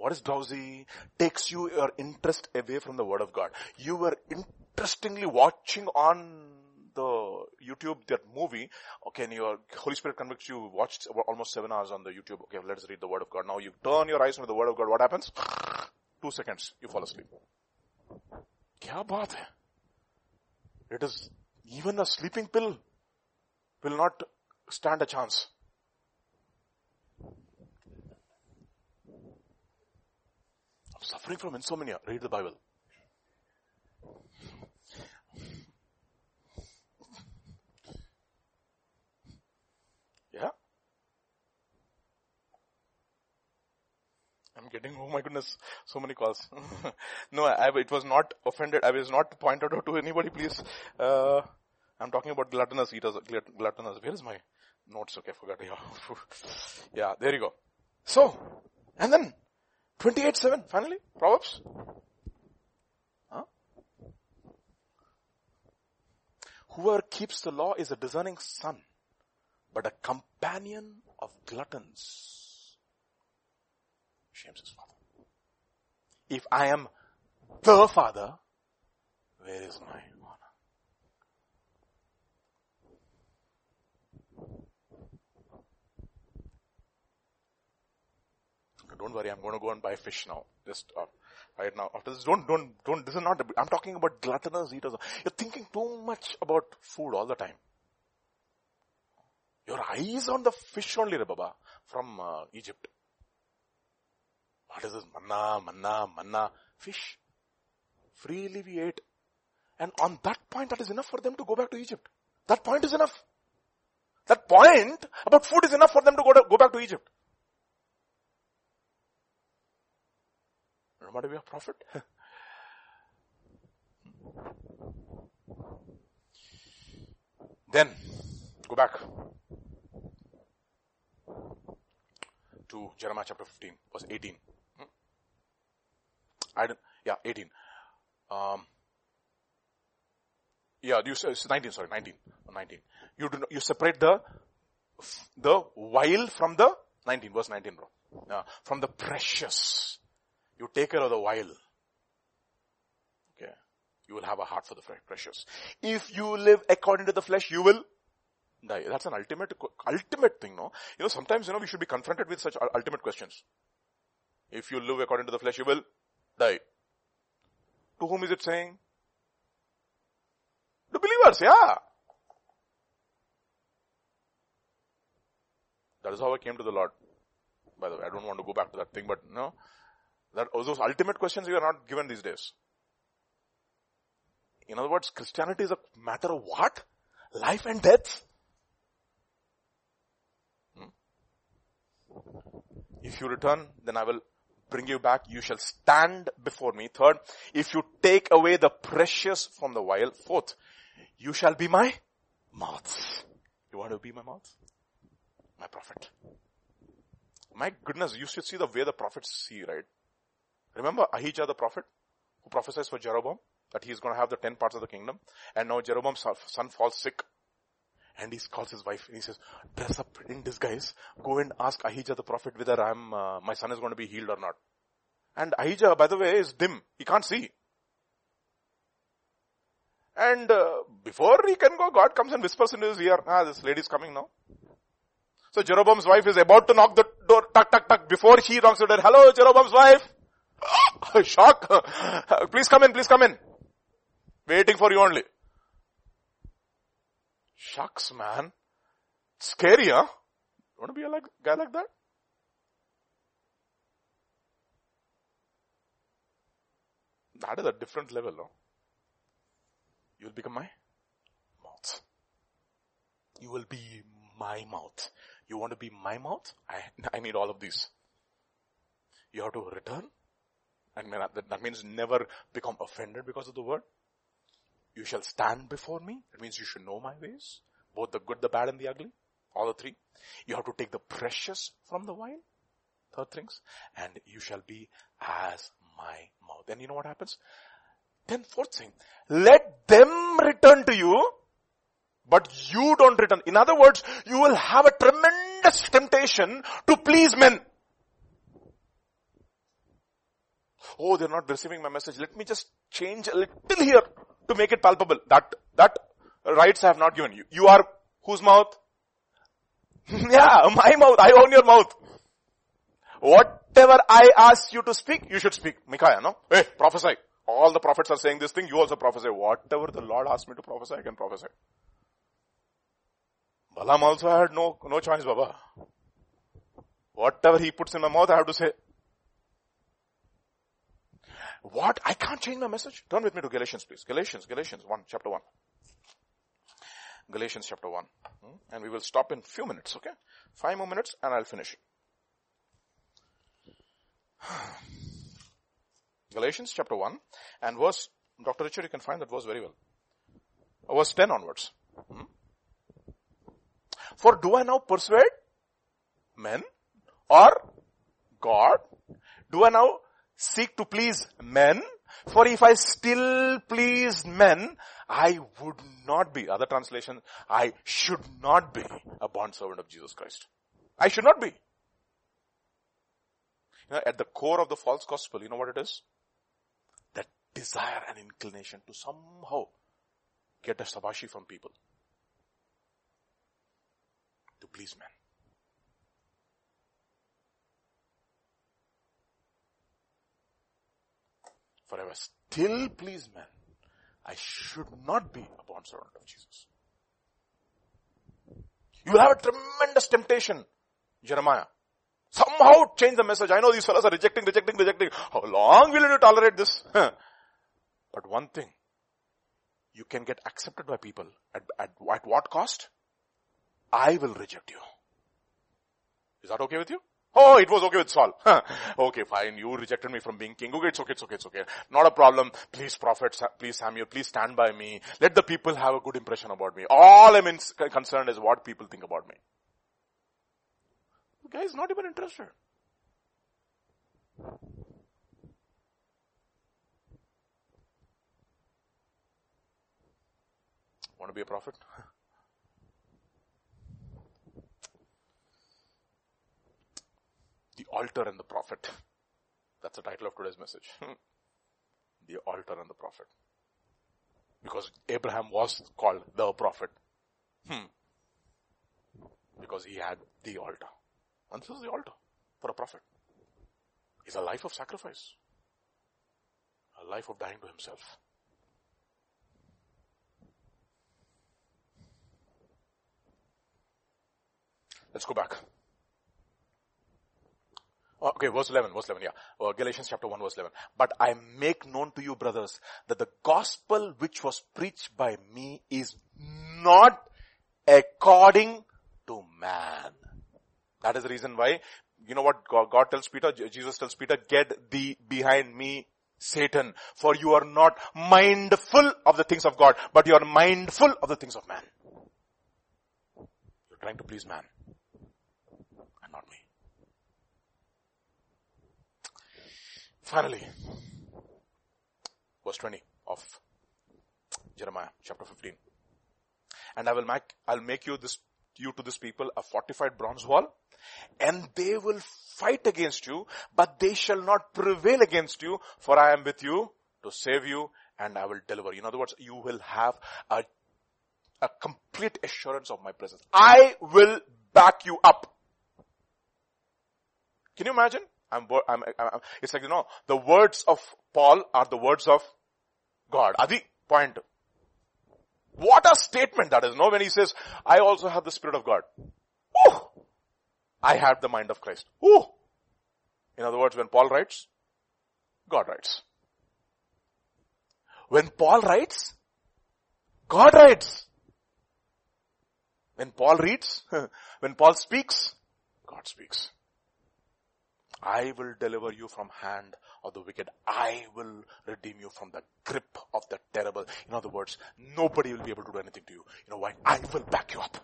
What is drowsy? Takes you your interest away from the word of God. You were interestingly watching on the YouTube, that movie, okay, and your Holy Spirit convicts you, watched almost seven hours on the YouTube, okay, let's read the word of God. Now you turn your eyes on the word of God, what happens? Two seconds, you fall asleep. Kya baat hai? It is, even a sleeping pill will not stand a chance. Suffering from insomnia. Read the Bible. Yeah? I'm getting, oh my goodness, so many calls. no, I, it was not offended. I was not pointed out to anybody, please. Uh, I'm talking about gluttonous eaters, gluttonous. Where is my notes? Okay, I forgot. Yeah. yeah, there you go. So, and then 28-7, finally, Proverbs. Huh? Whoever keeps the law is a discerning son, but a companion of gluttons shames his father. If I am the father, where is my don't worry, I'm going to go and buy fish now. Just uh, right now. After this, don't, don't, don't, this is not, I'm talking about gluttonous eaters. You're thinking too much about food all the time. Your eyes on the fish only, Baba, from uh, Egypt. What is this? Manna, manna, manna. Fish. Freely we ate. And on that point, that is enough for them to go back to Egypt. That point is enough. That point about food is enough for them to go, to, go back to Egypt. Want to be a prophet? then, go back to Jeremiah chapter 15, verse 18. Hmm? I don't, yeah, 18. Um, yeah, you say, 19, sorry, 19, 19. You do you separate the, the while from the, 19, verse 19 bro. Uh, from the precious. You take care of the while. Okay. You will have a heart for the precious. If you live according to the flesh, you will die. That's an ultimate, ultimate thing, no? You know, sometimes, you know, we should be confronted with such ultimate questions. If you live according to the flesh, you will die. To whom is it saying? To believers, yeah. That is how I came to the Lord. By the way, I don't want to go back to that thing, but no. That those ultimate questions we are not given these days. In other words, Christianity is a matter of what? Life and death. Hmm? If you return, then I will bring you back. You shall stand before me. Third, if you take away the precious from the vile. Fourth, you shall be my mouth. You want to be my mouth? My prophet. My goodness, you should see the way the prophets see, right? Remember Ahijah the prophet who prophesies for Jeroboam that he's going to have the ten parts of the kingdom. And now Jeroboam's son falls sick. And he calls his wife and he says, dress up in disguise, go and ask Ahijah the prophet whether I'm, uh, my son is going to be healed or not. And Ahijah, by the way, is dim. He can't see. And uh, before he can go, God comes and whispers in his ear, ah, this lady's coming now. So Jeroboam's wife is about to knock the door, tuck, tuck, tuck, before she knocks the door. Hello, Jeroboam's wife. Shock. please come in, please come in. Waiting for you only. Shucks, man. Scary, huh? You want to be a like, guy like that? That is a different level, no? You will become my mouth. You will be my mouth. You want to be my mouth? I, I need all of these. You have to return and that means never become offended because of the word. You shall stand before me. That means you should know my ways. Both the good, the bad, and the ugly. All the three. You have to take the precious from the wine. Third things. And you shall be as my mouth. Then you know what happens? Then fourth thing. Let them return to you, but you don't return. In other words, you will have a tremendous temptation to please men. Oh, they're not receiving my message. Let me just change a little here to make it palpable. That, that rights I have not given you. You are whose mouth? yeah, my mouth. I own your mouth. Whatever I ask you to speak, you should speak. Micaiah, no? Hey, prophesy. All the prophets are saying this thing, you also prophesy. Whatever the Lord asked me to prophesy, I can prophesy. Balaam also had no, no choice, Baba. Whatever he puts in my mouth, I have to say. What? I can't change my message? Turn with me to Galatians, please. Galatians, Galatians 1, chapter 1. Galatians chapter 1. Hmm? And we will stop in few minutes, okay? Five more minutes and I'll finish. it. Galatians chapter 1 and verse, Dr. Richard, you can find that verse very well. Verse 10 onwards. Hmm? For do I now persuade men or God? Do I now seek to please men? For if I still please men, I would not be, other translation, I should not be a bond servant of Jesus Christ. I should not be. You know, at the core of the false gospel, you know what it is? That desire and inclination to somehow get a sabashi from people. To please men. For I was still please men. I should not be a bond servant of Jesus. You will have a tremendous temptation, Jeremiah. Somehow change the message. I know these fellows are rejecting, rejecting, rejecting. How long will you tolerate this? but one thing, you can get accepted by people. At, at, at what cost? I will reject you. Is that okay with you? Oh, it was okay with Saul. okay, fine. You rejected me from being king. Okay, it's okay, it's okay, it's okay. Not a problem. Please, prophet, please, Samuel, please stand by me. Let the people have a good impression about me. All I'm concerned is what people think about me. The guy is not even interested. Want to be a prophet? The altar and the prophet. That's the title of today's message. the altar and the prophet. Because Abraham was called the prophet. Hmm. Because he had the altar. And this is the altar for a prophet. It's a life of sacrifice. A life of dying to himself. Let's go back. Oh, okay, verse 11, verse 11, yeah. Uh, Galatians chapter 1 verse 11. But I make known to you brothers that the gospel which was preached by me is not according to man. That is the reason why, you know what God, God tells Peter, Jesus tells Peter, get thee behind me, Satan, for you are not mindful of the things of God, but you are mindful of the things of man. You're trying to please man. Finally, verse 20 of Jeremiah chapter 15. And I will make, I'll make you this, you to this people a fortified bronze wall and they will fight against you, but they shall not prevail against you for I am with you to save you and I will deliver. In other words, you will have a, a complete assurance of my presence. I will back you up. Can you imagine? I'm, I'm, I'm, it's like, you know, the words of Paul are the words of God. Adi, point. What a statement that is, no? When he says, I also have the Spirit of God. Ooh, I have the mind of Christ. Ooh. In other words, when Paul writes, God writes. When Paul writes, God writes. When Paul reads, when Paul speaks, God speaks. I will deliver you from hand of the wicked. I will redeem you from the grip of the terrible. In other words, nobody will be able to do anything to you. You know why? I will back you up.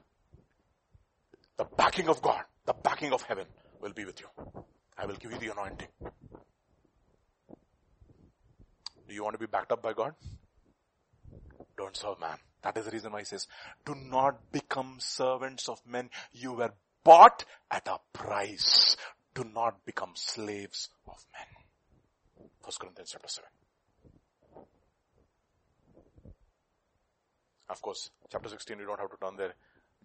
The backing of God, the backing of heaven will be with you. I will give you the anointing. Do you want to be backed up by God? Don't serve man. That is the reason why he says, do not become servants of men. You were bought at a price do not become slaves of men. First Corinthians chapter 7. Of course, chapter 16, you don't have to turn there.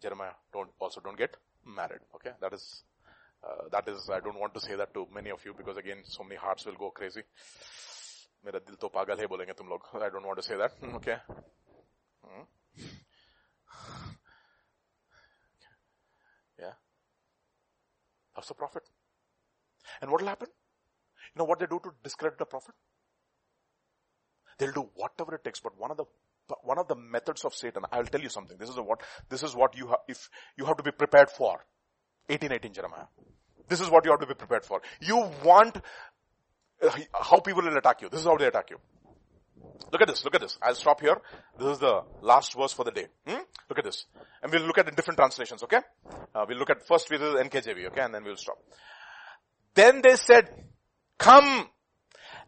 Jeremiah, don't, also don't get married. Okay. That is, uh, that is, I don't want to say that to many of you because again, so many hearts will go crazy. मेरा दिल तो पागल है बोलेंगे तुम लोग I don't want to say that. Okay. Hmm. Yeah. That's the prophet. And what will happen? You know what they do to discredit the prophet? They'll do whatever it takes, but one of the one of the methods of Satan, I'll tell you something. This is what this is what you have if you have to be prepared for. 1818 Jeremiah. This is what you have to be prepared for. You want uh, how people will attack you. This is how they attack you. Look at this, look at this. I'll stop here. This is the last verse for the day. Hmm? Look at this. And we'll look at the different translations, okay? Uh, we'll look at first with NKJV, okay? And then we'll stop. Then they said, come,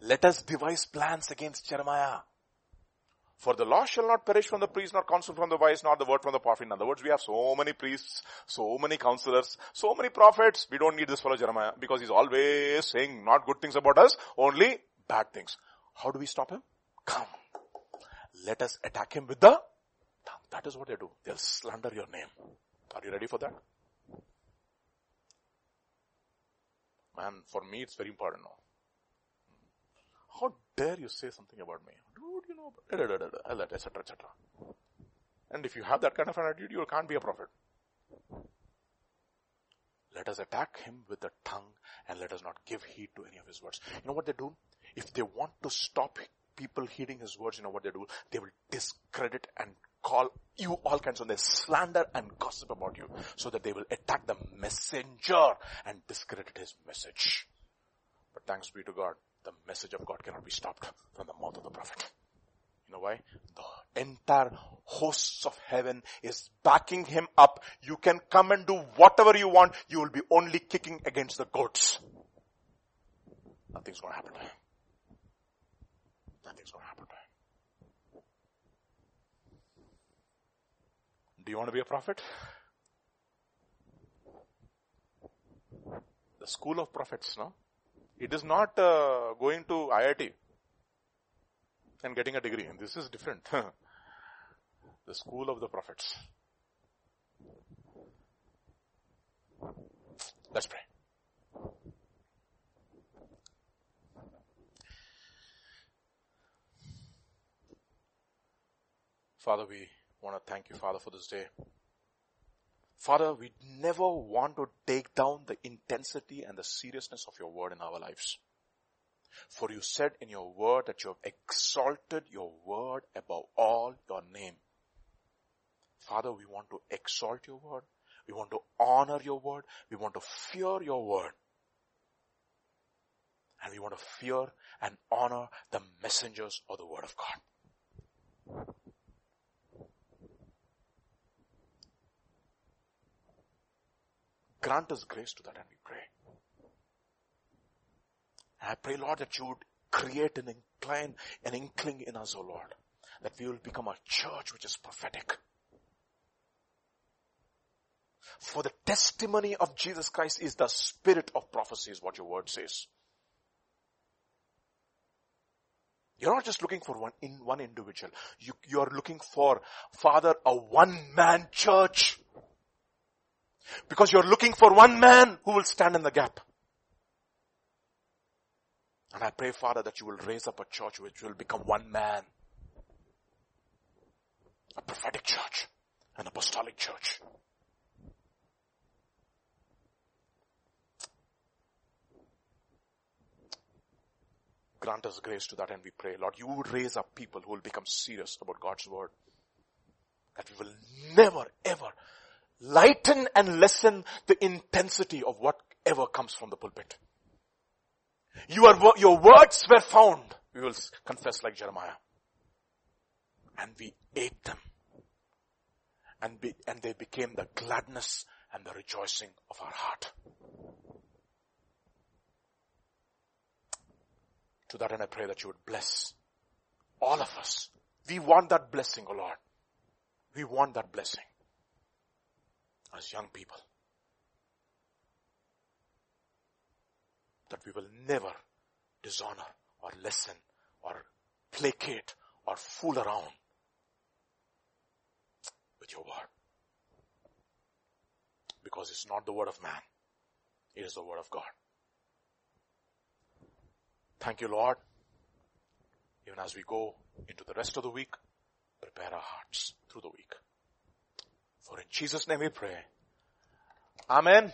let us devise plans against Jeremiah. For the law shall not perish from the priest, nor counsel from the wise, nor the word from the prophet. In other words, we have so many priests, so many counselors, so many prophets. We don't need this fellow Jeremiah because he's always saying not good things about us, only bad things. How do we stop him? Come. Let us attack him with the tongue. That is what they do. They'll slander your name. Are you ready for that? Man, for me it's very important now. How dare you say something about me? Dude, you know, etc., etc. And if you have that kind of an attitude, you can't be a prophet. Let us attack him with the tongue and let us not give heed to any of his words. You know what they do? If they want to stop people heeding his words, you know what they do? They will discredit and call you all kinds of, they slander and gossip about you so that they will attack the messenger and discredit his message. But thanks be to God, the message of God cannot be stopped from the mouth of the prophet. You know why? The entire hosts of heaven is backing him up. You can come and do whatever you want. You will be only kicking against the goats. Nothing's to happen to him. Nothing's to happen to him. Do you want to be a prophet? The school of prophets, no? It is not uh, going to IIT and getting a degree. This is different. the school of the prophets. Let's pray. Father, we want to thank you, Father, for this day. Father, we never want to take down the intensity and the seriousness of your word in our lives. For you said in your word that you have exalted your word above all your name. Father, we want to exalt your word. We want to honor your word. We want to fear your word. And we want to fear and honor the messengers of the word of God. Grant us grace to that and we pray. And I pray, Lord, that you would create an incline, an inkling in us, O oh Lord, that we will become a church which is prophetic. For the testimony of Jesus Christ is the spirit of prophecy is what your word says. You're not just looking for one in one individual. You, you're looking for, Father, a one man church. Because you're looking for one man who will stand in the gap. And I pray, Father, that you will raise up a church which will become one man. A prophetic church. An apostolic church. Grant us grace to that and we pray, Lord, you would raise up people who will become serious about God's word. That we will never ever lighten and lessen the intensity of whatever comes from the pulpit. Your, your words were found, we will confess like Jeremiah. And we ate them. And, be, and they became the gladness and the rejoicing of our heart. To that end I pray that you would bless all of us. We want that blessing, O oh Lord. We want that blessing as young people. That we will never dishonor or lessen or placate or fool around with your word. Because it's not the word of man. It is the word of God. Thank you, Lord. Even as we go into the rest of the week, prepare our hearts through the week. For in Jesus' name we pray. Amen.